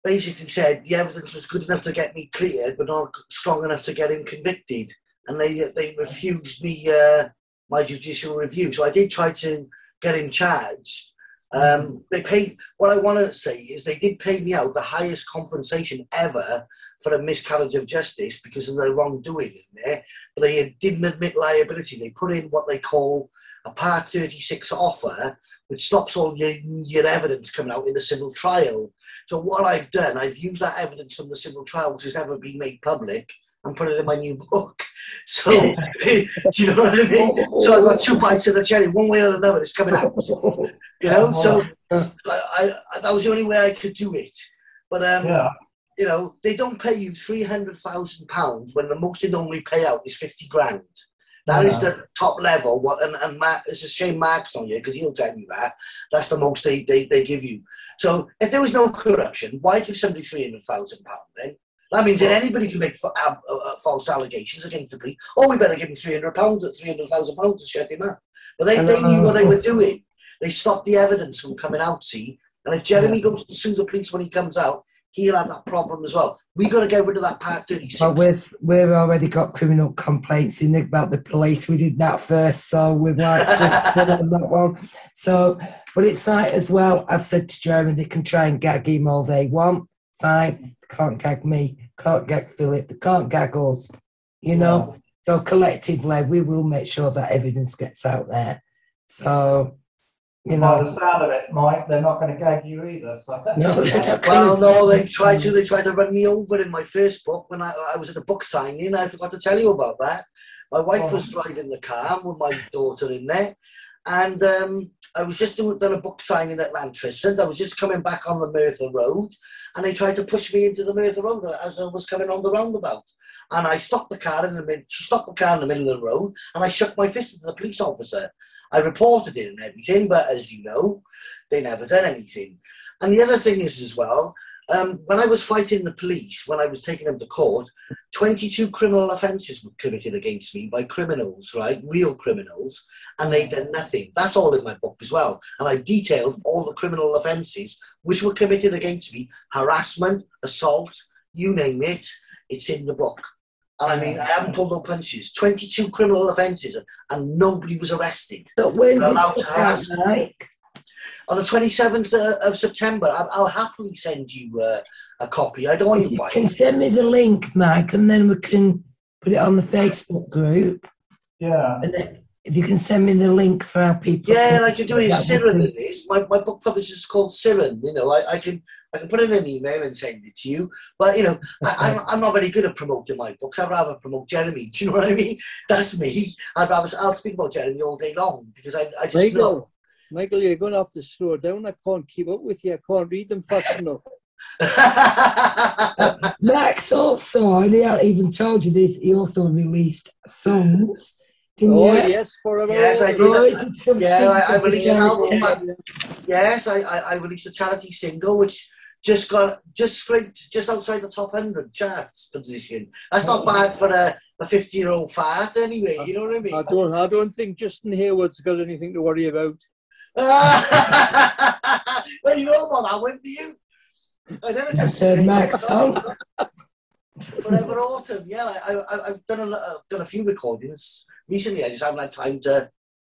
Speaker 3: basically said the evidence was good enough to get me cleared, but not strong enough to get him convicted, and they they refused me uh, my judicial review. So I did try to get him charged. Um, they paid. What I want to say is they did pay me out the highest compensation ever for a miscarriage of justice because of their wrongdoing in there. But they didn't admit liability. They put in what they call a Part 36 offer, which stops all your, your evidence coming out in a civil trial. So what I've done, I've used that evidence from the civil trial, which has never been made public, and put it in my new book. (laughs) So, do you know what I mean? So I've got two bites of the cherry, one way or another. It's coming out. You know, so I, I, that was the only way I could do it. But um,
Speaker 2: Yeah.
Speaker 3: You know, they don't pay you three hundred thousand pounds when the most they normally pay out is fifty grand. That is the top level. What and, and Mark, it's a shame Mark's on you because he'll tell you that. That's the most they, they, they give you. So if there was no corruption, why give somebody three hundred thousand pounds then? That means that anybody can make fa- uh, uh, false allegations against the police. Oh, we better give him three hundred pounds at three hundred thousand pounds to shut him up. But they, they knew what they were doing. They stopped the evidence from coming out. See, and if Jeremy goes to sue the police when he comes out, he'll have that problem as well. We got to get rid of that part thirty six.
Speaker 1: But we've we've already got criminal complaints in about the police. We did that first, so we've like on that one. So, but it's like as well. I've said to Jeremy they can try and gag him all they want. Fine, can't gag me. Can't gag Philip. They can't gag us. You know. So collectively, we will make sure that evidence gets out there. So, you
Speaker 2: By the sound of it, Mike, they're not going to gag you either. So.
Speaker 1: no, they're not
Speaker 3: Well,
Speaker 1: gonna-
Speaker 3: no, they've tried to. They tried to run me over in my first book when I, I was at the book signing. I forgot to tell you about that. My wife was driving the car with my daughter in there, and um, I was just doing done a book signing at Llantrisant. I was just coming back on the Merthyr Road, and they tried to push me into the Merthyr Road as I was coming on the roundabout. And I stopped the car in the mid. She stopped the car in the middle of the road, and I shook my fist at the police officer. I reported it and everything, but as you know, they never done anything. And the other thing is as well, um, when I was fighting the police, when I was taking them to court, 22 criminal offences were committed against me by criminals, right? Real criminals, and they did nothing. That's all in my book as well. And I've detailed all the criminal offences which were committed against me harassment, assault, you name it, it's in the book. And I mean, I haven't pulled no punches. 22 criminal offences, and nobody was arrested.
Speaker 1: So when's this
Speaker 3: Allowed
Speaker 1: book
Speaker 3: to
Speaker 1: out,
Speaker 3: harass-
Speaker 1: Mike?
Speaker 3: On the 27th of September, I- I'll happily send you uh, a copy. I don't want you
Speaker 1: You
Speaker 3: buying
Speaker 1: can
Speaker 3: it.
Speaker 1: send me the link, Mike, and then we can put it on the Facebook group.
Speaker 2: Yeah.
Speaker 1: And then if you can send me the link for our people.
Speaker 3: Yeah, like you do it,
Speaker 1: That would
Speaker 3: Siren it is. My, my book publisher is called Siren. You know, I, I can I can put in an email and send it to you. But you know, I, I'm, I'm not very good at promoting my books. I'd rather promote Jeremy. (laughs) Do you know what I mean? That's me. I'd rather I'll speak about Jeremy all day long because I, I just know.
Speaker 7: Michael, Michael, you're going to have to slow down. I can't keep up with you. I can't read them fast enough. (laughs)
Speaker 1: Uh, Max also, and he even told you this, he also released songs. Didn't
Speaker 7: Oh,
Speaker 1: you?
Speaker 7: yes, forever.
Speaker 3: Yes, I
Speaker 1: Oh,
Speaker 3: did.
Speaker 1: did
Speaker 3: Yeah, I- I released an
Speaker 1: together.
Speaker 3: album. yes, I, I, I released a charity single which just got just scraped just outside the top hundred charts position. That's not oh. bad for a, a fifty year old fart anyway. You know what I mean?
Speaker 7: I don't, I don't think Justin Hayward's got anything to worry about. (laughs)
Speaker 3: well, you know about I went to you? I never
Speaker 1: That's a Max song.
Speaker 3: Forever Autumn. Yeah, I, I, I've done a, lot- I've done a few recordings recently. I just haven't had time to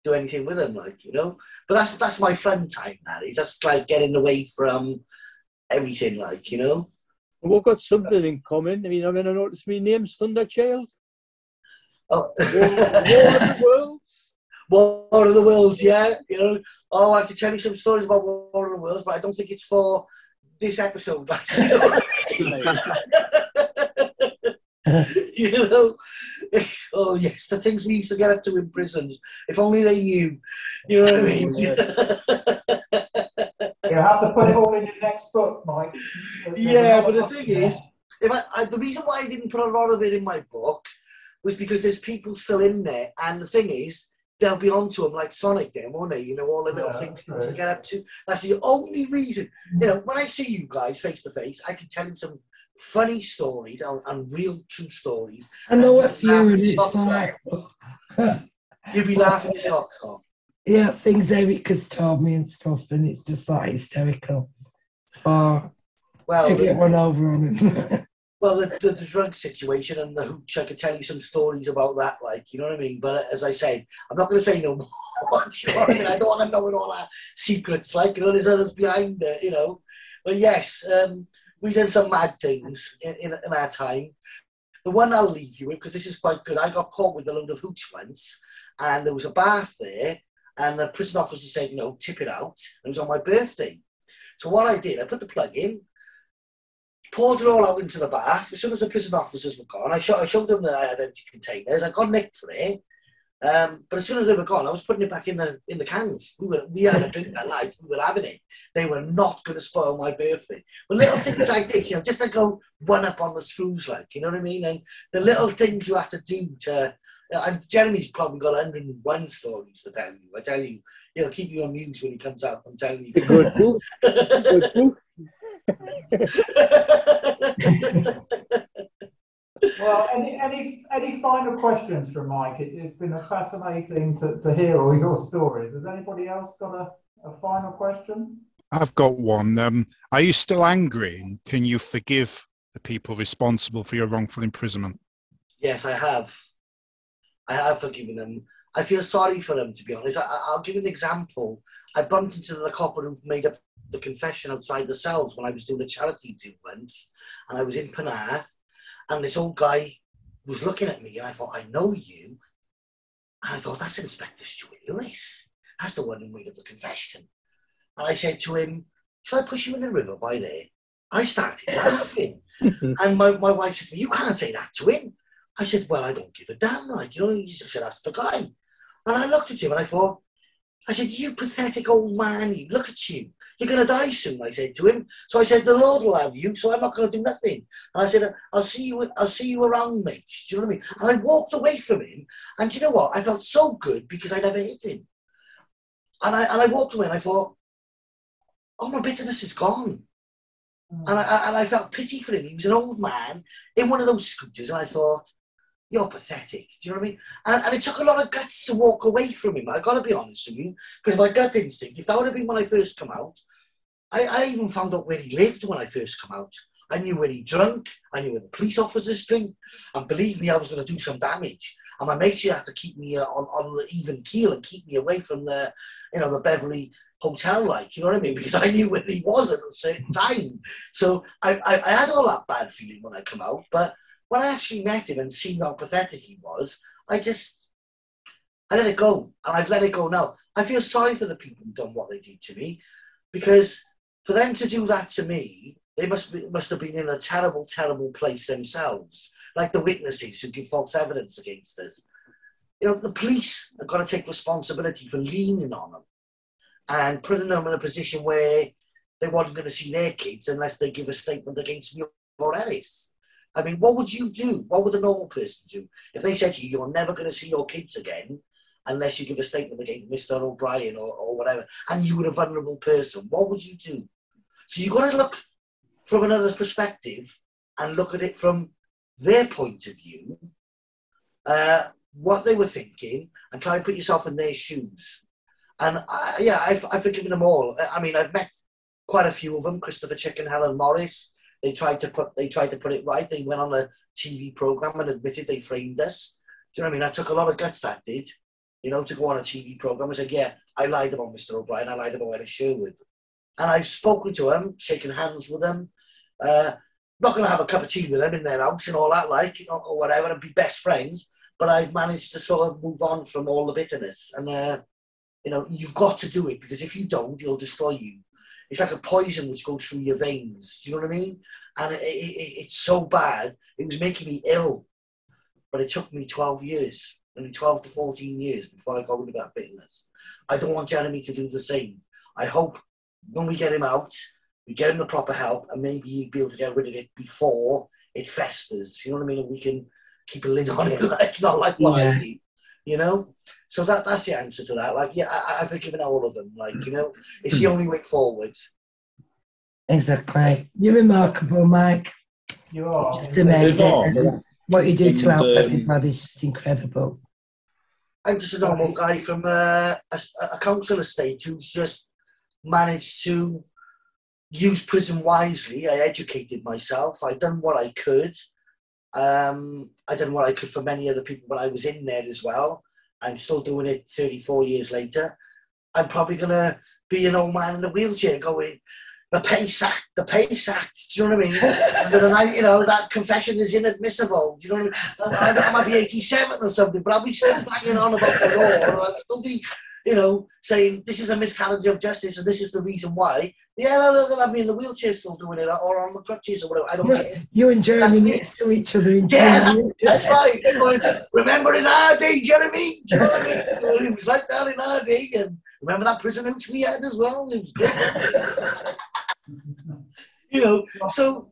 Speaker 3: do anything with them, like you know. But that's that's my fun time. That is just like getting away from everything, like you know.
Speaker 7: We've got something in common. I mean, I mean, I noticed my name's Thunderchild.
Speaker 3: Oh.
Speaker 7: War, War of the (laughs) Worlds.
Speaker 3: War of the Worlds, yeah. You know, oh, I could tell you some stories about War of the Worlds, but I don't think it's for this episode. like, you know. you know, oh yes, the things we used to get up to in prisons. If only they knew. You know what I mean?
Speaker 2: Oh, (laughs) You have to put it all in your next book, Mike.
Speaker 3: yeah, but the thing is, if I, I, the reason why I didn't put a lot of it in my book was because there's people still in there, and the thing is, they'll be onto them like Sonic, then, won't they? You know, all the little
Speaker 2: Yeah,
Speaker 3: things
Speaker 2: right.
Speaker 3: to get up to. That's the only reason. You know, when I see you guys face to face, I can tell you some funny stories and, and real true stories.
Speaker 1: I know a few, and it's like,
Speaker 3: You'll be laughing your socks off.
Speaker 1: Yeah, things Eric has told me and stuff, and it's just like hysterical. So
Speaker 3: Well,
Speaker 1: I get one over on him. (laughs)
Speaker 3: Well, the, the, the drug situation and the hooch, I could tell you some stories about that, like, you know what I mean? But as I said, I'm not going to say no more. (laughs) You know I mean? I don't want to know what all our secrets, like, you know, there's others behind it, you know. But yes, um, we done some mad things in, in, in our time. The one I'll leave you with, because this is quite good, I got caught with a load of hooch once, and there was a bath there, and the prison officer said, you know, tip it out. And it was on my birthday. So what I did, I put the plug in, poured it all out into the bath. As soon as the prison officers were gone, I, I showed them that I had empty containers. I got nicked for it. Um, but as soon as they were gone, I was putting it back in the in the cans. We were we had a drink that night. We were having it. They were not going to spoil my birthday. But little things like this, you know, just to go one up on the screws, like you know what I mean. And the little things you have to do to. You and Jeremy's probably got 101 stories to tell you. I tell you, he'll keep you amused when he comes out. I'm telling you.
Speaker 7: Good book. Good book.
Speaker 2: Well, any, any, any final questions from Mike? It, it's been fascinating to, to hear all your stories. Has anybody else got a, a final question?
Speaker 6: I've got one. Um, are you still angry? And can you forgive the people responsible for your wrongful imprisonment?
Speaker 3: Yes, I have. I have forgiven them. I feel sorry for them, to be honest. I, I- I'll give you an example. I bumped into the copper who made up the confession outside the cells when I was doing a charity do once, and I was in Penarth, and this old guy was looking at me, and I thought, I know you. And I thought, that's Inspector Stuart Lewis. That's the one who made up the confession. And I said to him, Shall I push you in the river by there? I started laughing. (laughs) and my, my wife said to me, You can't say that to him. I said, Well, I don't give a damn, like, you know, he said, That's the guy. And I looked at him and I thought, I said, You pathetic old man, you look at you. You're going to die soon, I said to him. So I said, The Lord will have you, so I'm not going to do nothing. And I said, I'll see you I'll see you around, mate. Do you know what I mean? And I walked away from him. And you know what? I felt so good because I never hit him. And I, and I walked away and I thought, Oh, my bitterness is gone. Mm. And I, I- and I felt pity for him. He was an old man in one of those scooters, and I thought, you're pathetic. Do you know what I mean? And, and it took a lot of guts to walk away from him. I got to be honest with you, because my gut instinct, if that would have been when I first come out, I, I even found out where he lived when I first come out. I knew where he drank. I knew where the police officers drink. And believe me, I was going to do some damage. And my mates had to keep me uh, on, on the even keel and keep me away from the, you know, the Beverly hotel, like, you know what I mean? (laughs) Because I knew where he was at a certain time. So I, I, I had all that bad feeling when I come out. But when I actually met him and seen how pathetic he was, I just, I let it go. And I've let it go now. I feel sorry for the people who've done what they did to me because for them to do that to me, they must be, must have been in a terrible, terrible place themselves, like the witnesses who give false evidence against us. You know, the police have got to take responsibility for leaning on them and putting them in a position where they weren't going to see their kids unless they give a statement against me or Ellis. I mean, what would you do? What would a normal person do if they said to you, "You're never going to see your kids again unless you give a statement against Mr. O'Brien or, or whatever," and you were a vulnerable person? What would you do? So you've got to look from another perspective and look at it from their point of view, uh, what they were thinking, and try and put yourself in their shoes. And I, yeah, I've, I've forgiven them all. I- mean, I've met quite a few of them: Christopher Chick and Helen Morris. They tried to put they tried to put it right. They went on a TV program and admitted they framed us. Do you know what I mean? I took a lot of guts that did, you know, to go on a TV program and say, yeah, I lied about Mr. O'Brien. I lied about Ellis Sherwood. And I've spoken to them, shaken hands with them. Uh, not going to have a cup of tea with them in their house and all that, like, or, or whatever, and be best friends. But I've managed to sort of move on from all the bitterness. And, uh, you know, you've got to do it because if you don't, it'll destroy you. It's like a poison which goes through your veins. Do you know what I mean? And it, it, it's so bad, it was making me ill. But it took me 12 years, only 12 to 14 years before I got rid of that bitterness. I don't want Jeremy to do the same. I hope when we get him out, we get him the proper help, and maybe he'll be able to get rid of it before it festers. You know what I mean? And we can keep a lid on it. (laughs) It's not like what yeah. I did, you know. So that that's the answer to that. Like, yeah, I, I've forgiven all of them. Like, you know, it's the only way forward.
Speaker 1: Exactly. You're remarkable, Mike.
Speaker 2: You are.
Speaker 1: Just amazing. What you do to help um, everybody is just incredible.
Speaker 3: I'm just a normal guy from uh, a, a council estate who's just managed to use prison wisely. I educated myself. I done what I could. Um, I done what I could for many other people when I was in there as well. I'm still doing it 34 years later. I'm probably gonna be an old man in a wheelchair going, the Pace Act, the Pace Act. Do you know what I mean? and I, you know, that confession is inadmissible. Do you know what I mean? I, I might be 87 or something, but I'll be still banging on about the law. I'll still be you know, saying this is a miscarriage of justice and this is the reason why. Yeah, they'll have me in the wheelchair still doing it or on the crutches or whatever. I don't care.
Speaker 1: You and Jeremy next to each other in
Speaker 3: Yeah, that's right. remember in our day, Jeremy? Do you know what I mean? It was like that in our day. And remember that prison which we had as well? It was great. (laughs) you know, so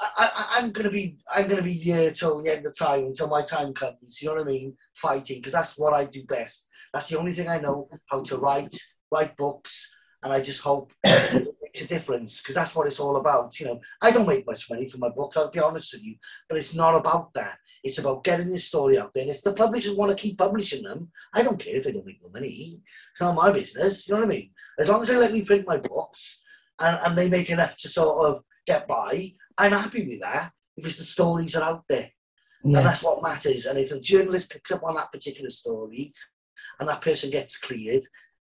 Speaker 3: I, am gonna be I'm gonna be here till the end of time until my time comes. You know what I mean? Fighting because that's what I do best. That's the only thing I know how to write, write books, and I just hope (coughs) it makes a difference because that's what it's all about. You know, I don't make much money from my books, I'll be honest with you, but it's not about that. It's about getting this story out there. And if the publishers want to keep publishing them, I don't care if they don't make no money. It's not my business. You know what I mean? As long as they let me print my books and, and they make enough to sort of get by, I'm happy with that because the stories are out there. Yeah. And that's what matters. And if a journalist picks up on that particular story and that person gets cleared,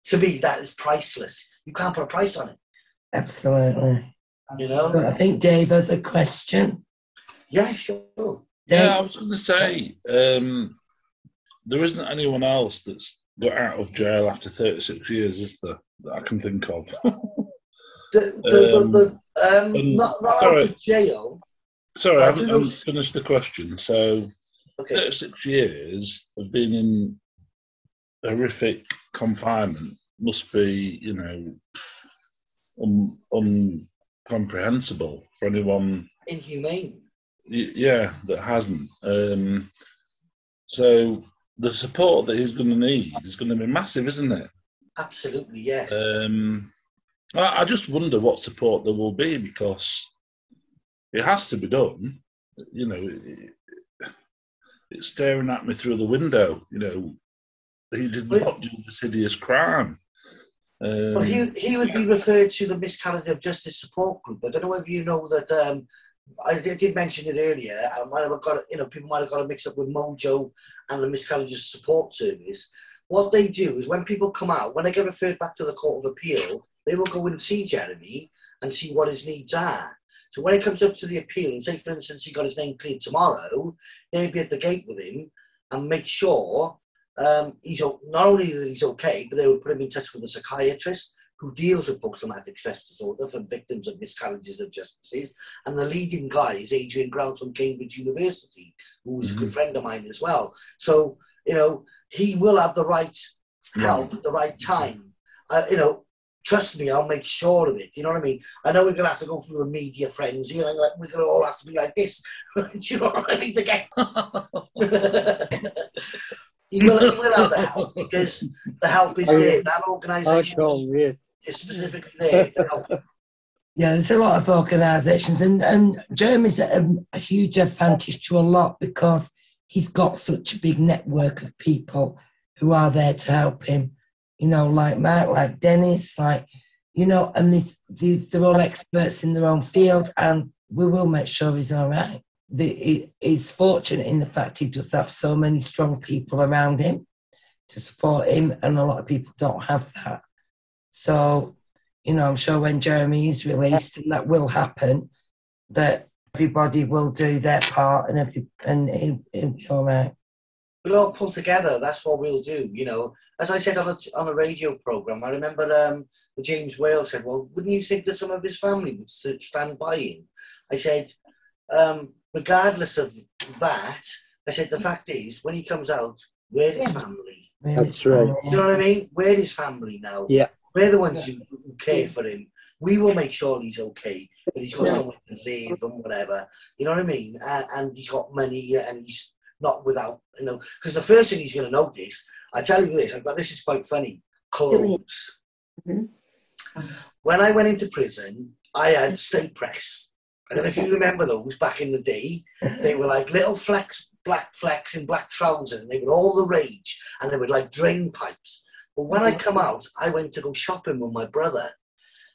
Speaker 3: to me, that is priceless. You can't put a price on it.
Speaker 1: Absolutely.
Speaker 3: You know?
Speaker 1: So I think Dave has a question.
Speaker 3: Yeah, sure.
Speaker 8: Dave? Yeah, I was going to say, um, there isn't anyone else that's got out of jail after 36 years, is there, that I can think of?
Speaker 3: the, the, um, the, the, um, not, not sorry, out of jail.
Speaker 8: Sorry, I haven't, I haven't finished the question. So, okay. 36 years of being in horrific confinement must be, you know, un, for anyone.
Speaker 3: Inhumane.
Speaker 8: Yeah, that hasn't. Um, so the support that he's going to need is going to be massive, isn't it?
Speaker 3: Absolutely, yes.
Speaker 8: Um, I, I just wonder what support there will be because it has to be done. You know, it, it's staring at me through the window. You know, he did not do this hideous crime.
Speaker 3: Um, well, he, he would be referred to the miscarriage of justice support group. I don't know if you know that. Um, I did mention it earlier. I might have got, you know, people might have got a mix up with Mojo and the miscarriage of support service. What they do is when people come out, when they get referred back to the Court of Appeal, they will go and see Jeremy and see what his needs are. So when it comes up to the appeal, and say for instance he got his name cleared tomorrow, they'll be at the gate with him and make sure um, he's not only that he's okay, but they will put him in touch with a psychiatrist who deals with post-traumatic stress disorder for victims of miscarriages of justice. And the leading guy is Adrian Grounds from Cambridge University, who is mm-hmm. a good mm-hmm. friend of mine as well. So, you know, he will have the right help at the right time. Uh, you know, trust me, I'll make sure of it. You know what I mean? I know we're going to have to go through a media frenzy, and like, we're going to all have to be like this. (laughs) Do you know what I mean? To get. (laughs) he will, he will have the help because the help is there. That organisation is specifically there to help. (laughs)
Speaker 1: Yeah, there's a lot of organisations, and, and Jeremy's a, a huge advantage to a lot because he's got such a big network of people who are there to help him. You know, like Mark, like Dennis, like, you know, and this, they, they're all experts in their own field, and we will make sure he's all right the, he's fortunate in the fact he does have so many strong people around him to support him, and a lot of people don't have that. So, you know, I'm sure when Jeremy is released, and that will happen, that everybody will do their part, and every and he'll, he'll be all right.
Speaker 3: We'll all pull together. That's what we'll do. You know, as I said on a on a radio program, I remember um, James Whale said, "Well, wouldn't you think that some of his family would stand by him?" I said, um, regardless of that, I said the fact is when he comes out, where is family?
Speaker 7: That's right.
Speaker 3: You know what I mean? Where is family now?
Speaker 7: Yeah.
Speaker 3: We're the ones who, who care for him. We will make sure he's okay, that he's got
Speaker 7: Yeah.
Speaker 3: somewhere to live and whatever. You know what I mean? And, and he's got money and he's not without, you know, because the first thing he's going to notice, I tell you this, I've got this is quite funny clothes.
Speaker 7: Mhm.
Speaker 3: When I went into prison, I had Sta-Prest. I don't know if you remember those back in the day. They were like little flecks, black flecks in black trousers, and they were all the rage, and they were like drain pipes. But when I come out, I went to go shopping with my brother,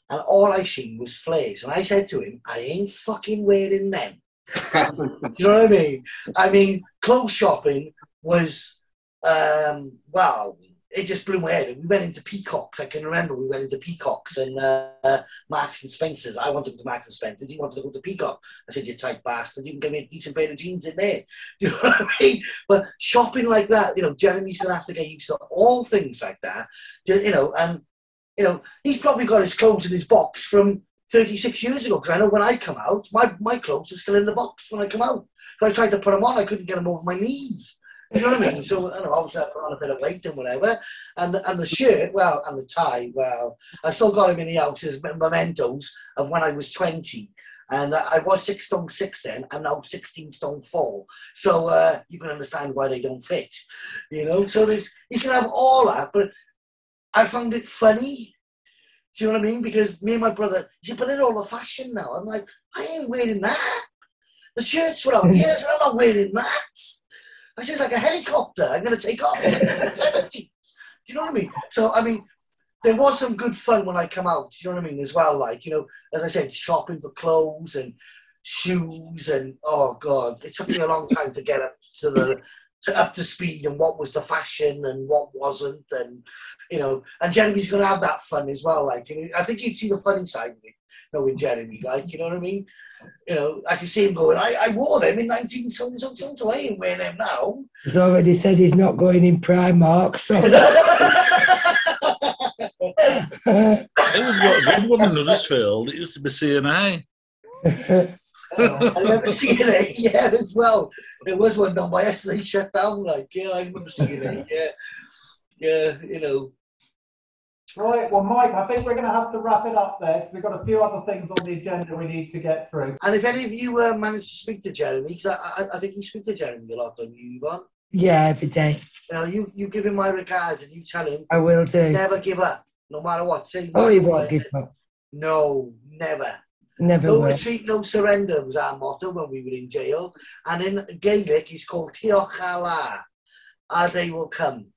Speaker 3: and all I seen was flares. And I said to him, I ain't fucking wearing them. Do (laughs) you know what I mean? I mean, clothes shopping was, um, wow, it just blew my head. We went into Peacocks. I can remember we went into Peacocks and uh, Marks and Spencer's. I wanted to go to Marks and Spencer's. He wanted to go to Peacock. I said, you tight bastard. You can give me a decent pair of jeans in there. (laughs) Do you know what I mean? But shopping like that, you know, Jeremy's going to have to get used to all things like that. You you know, and, you know, he's probably got his clothes in his box from 36 years ago because I know when I come out, my, my clothes are still in the box when I come out. So I tried to put them on, I couldn't get them over my knees. You know what I mean? So I know, obviously I put on a bit of weight and whatever. And and the shirt, well, and the tie, well, I still got them in the house as mementos of when I was 20. And I was six stone six then, and now 16 stone four. So uh, you can understand why they don't fit, you know. So there's you can have all that, but I found it funny. Do you know what I mean? Because me and my brother, yeah, but they're all the fashion now. I'm like, I ain't wearing that. The shirts were out (laughs) here, so I'm not wearing that. I said, like a helicopter, I'm going to take off. (laughs) Do you know what I mean? So, I mean, there was some good fun when I come out, do you know what I mean, as well? Like, you know, as I said, shopping for clothes and shoes and, oh, God, it took me a long time to get up to the, up to speed and what was the fashion and what wasn't and you know and Jeremy's gonna have that fun as well like you know, I think you'd see the funny side of it you know, with Jeremy like you know what I mean? You know I can see him going I, I wore them in 19 so so so so I ain't wearing them now.
Speaker 1: He's already said he's not going in Primark, so. (laughs)
Speaker 8: It was got a good one in Huddersfield. It used to be (laughs) (laughs) C&A.
Speaker 3: I remember seeing it yeah as well. There was one done by us they shut down like yeah I remember seeing it yeah. Yeah you know.
Speaker 2: Right, well, Mike, I think we're going to have to wrap it up there 'cause we've got a few other things on the agenda we need to get through.
Speaker 3: and if any of you uh, managed to speak to Jeremy because I, I, I think you speak to Jeremy a lot don't you Yvonne?
Speaker 1: Yeah, every day.
Speaker 3: You know you, you give him my regards and you tell him
Speaker 1: I will do.
Speaker 3: never give up no matter what. Say
Speaker 1: Oh, he
Speaker 3: what-
Speaker 1: won't give up.
Speaker 3: no never
Speaker 1: Never
Speaker 3: No
Speaker 1: will.
Speaker 3: retreat, no surrender was our motto when we were in jail. And in Gaelic, it's called Tiocfaidh ár lá. Our day will come.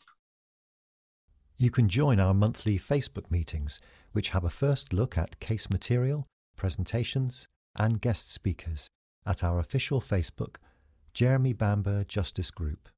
Speaker 9: You can join our monthly Facebook meetings, which have a first look at case material, presentations, and guest speakers at our official Facebook, Jeremy Bamber Justice Group.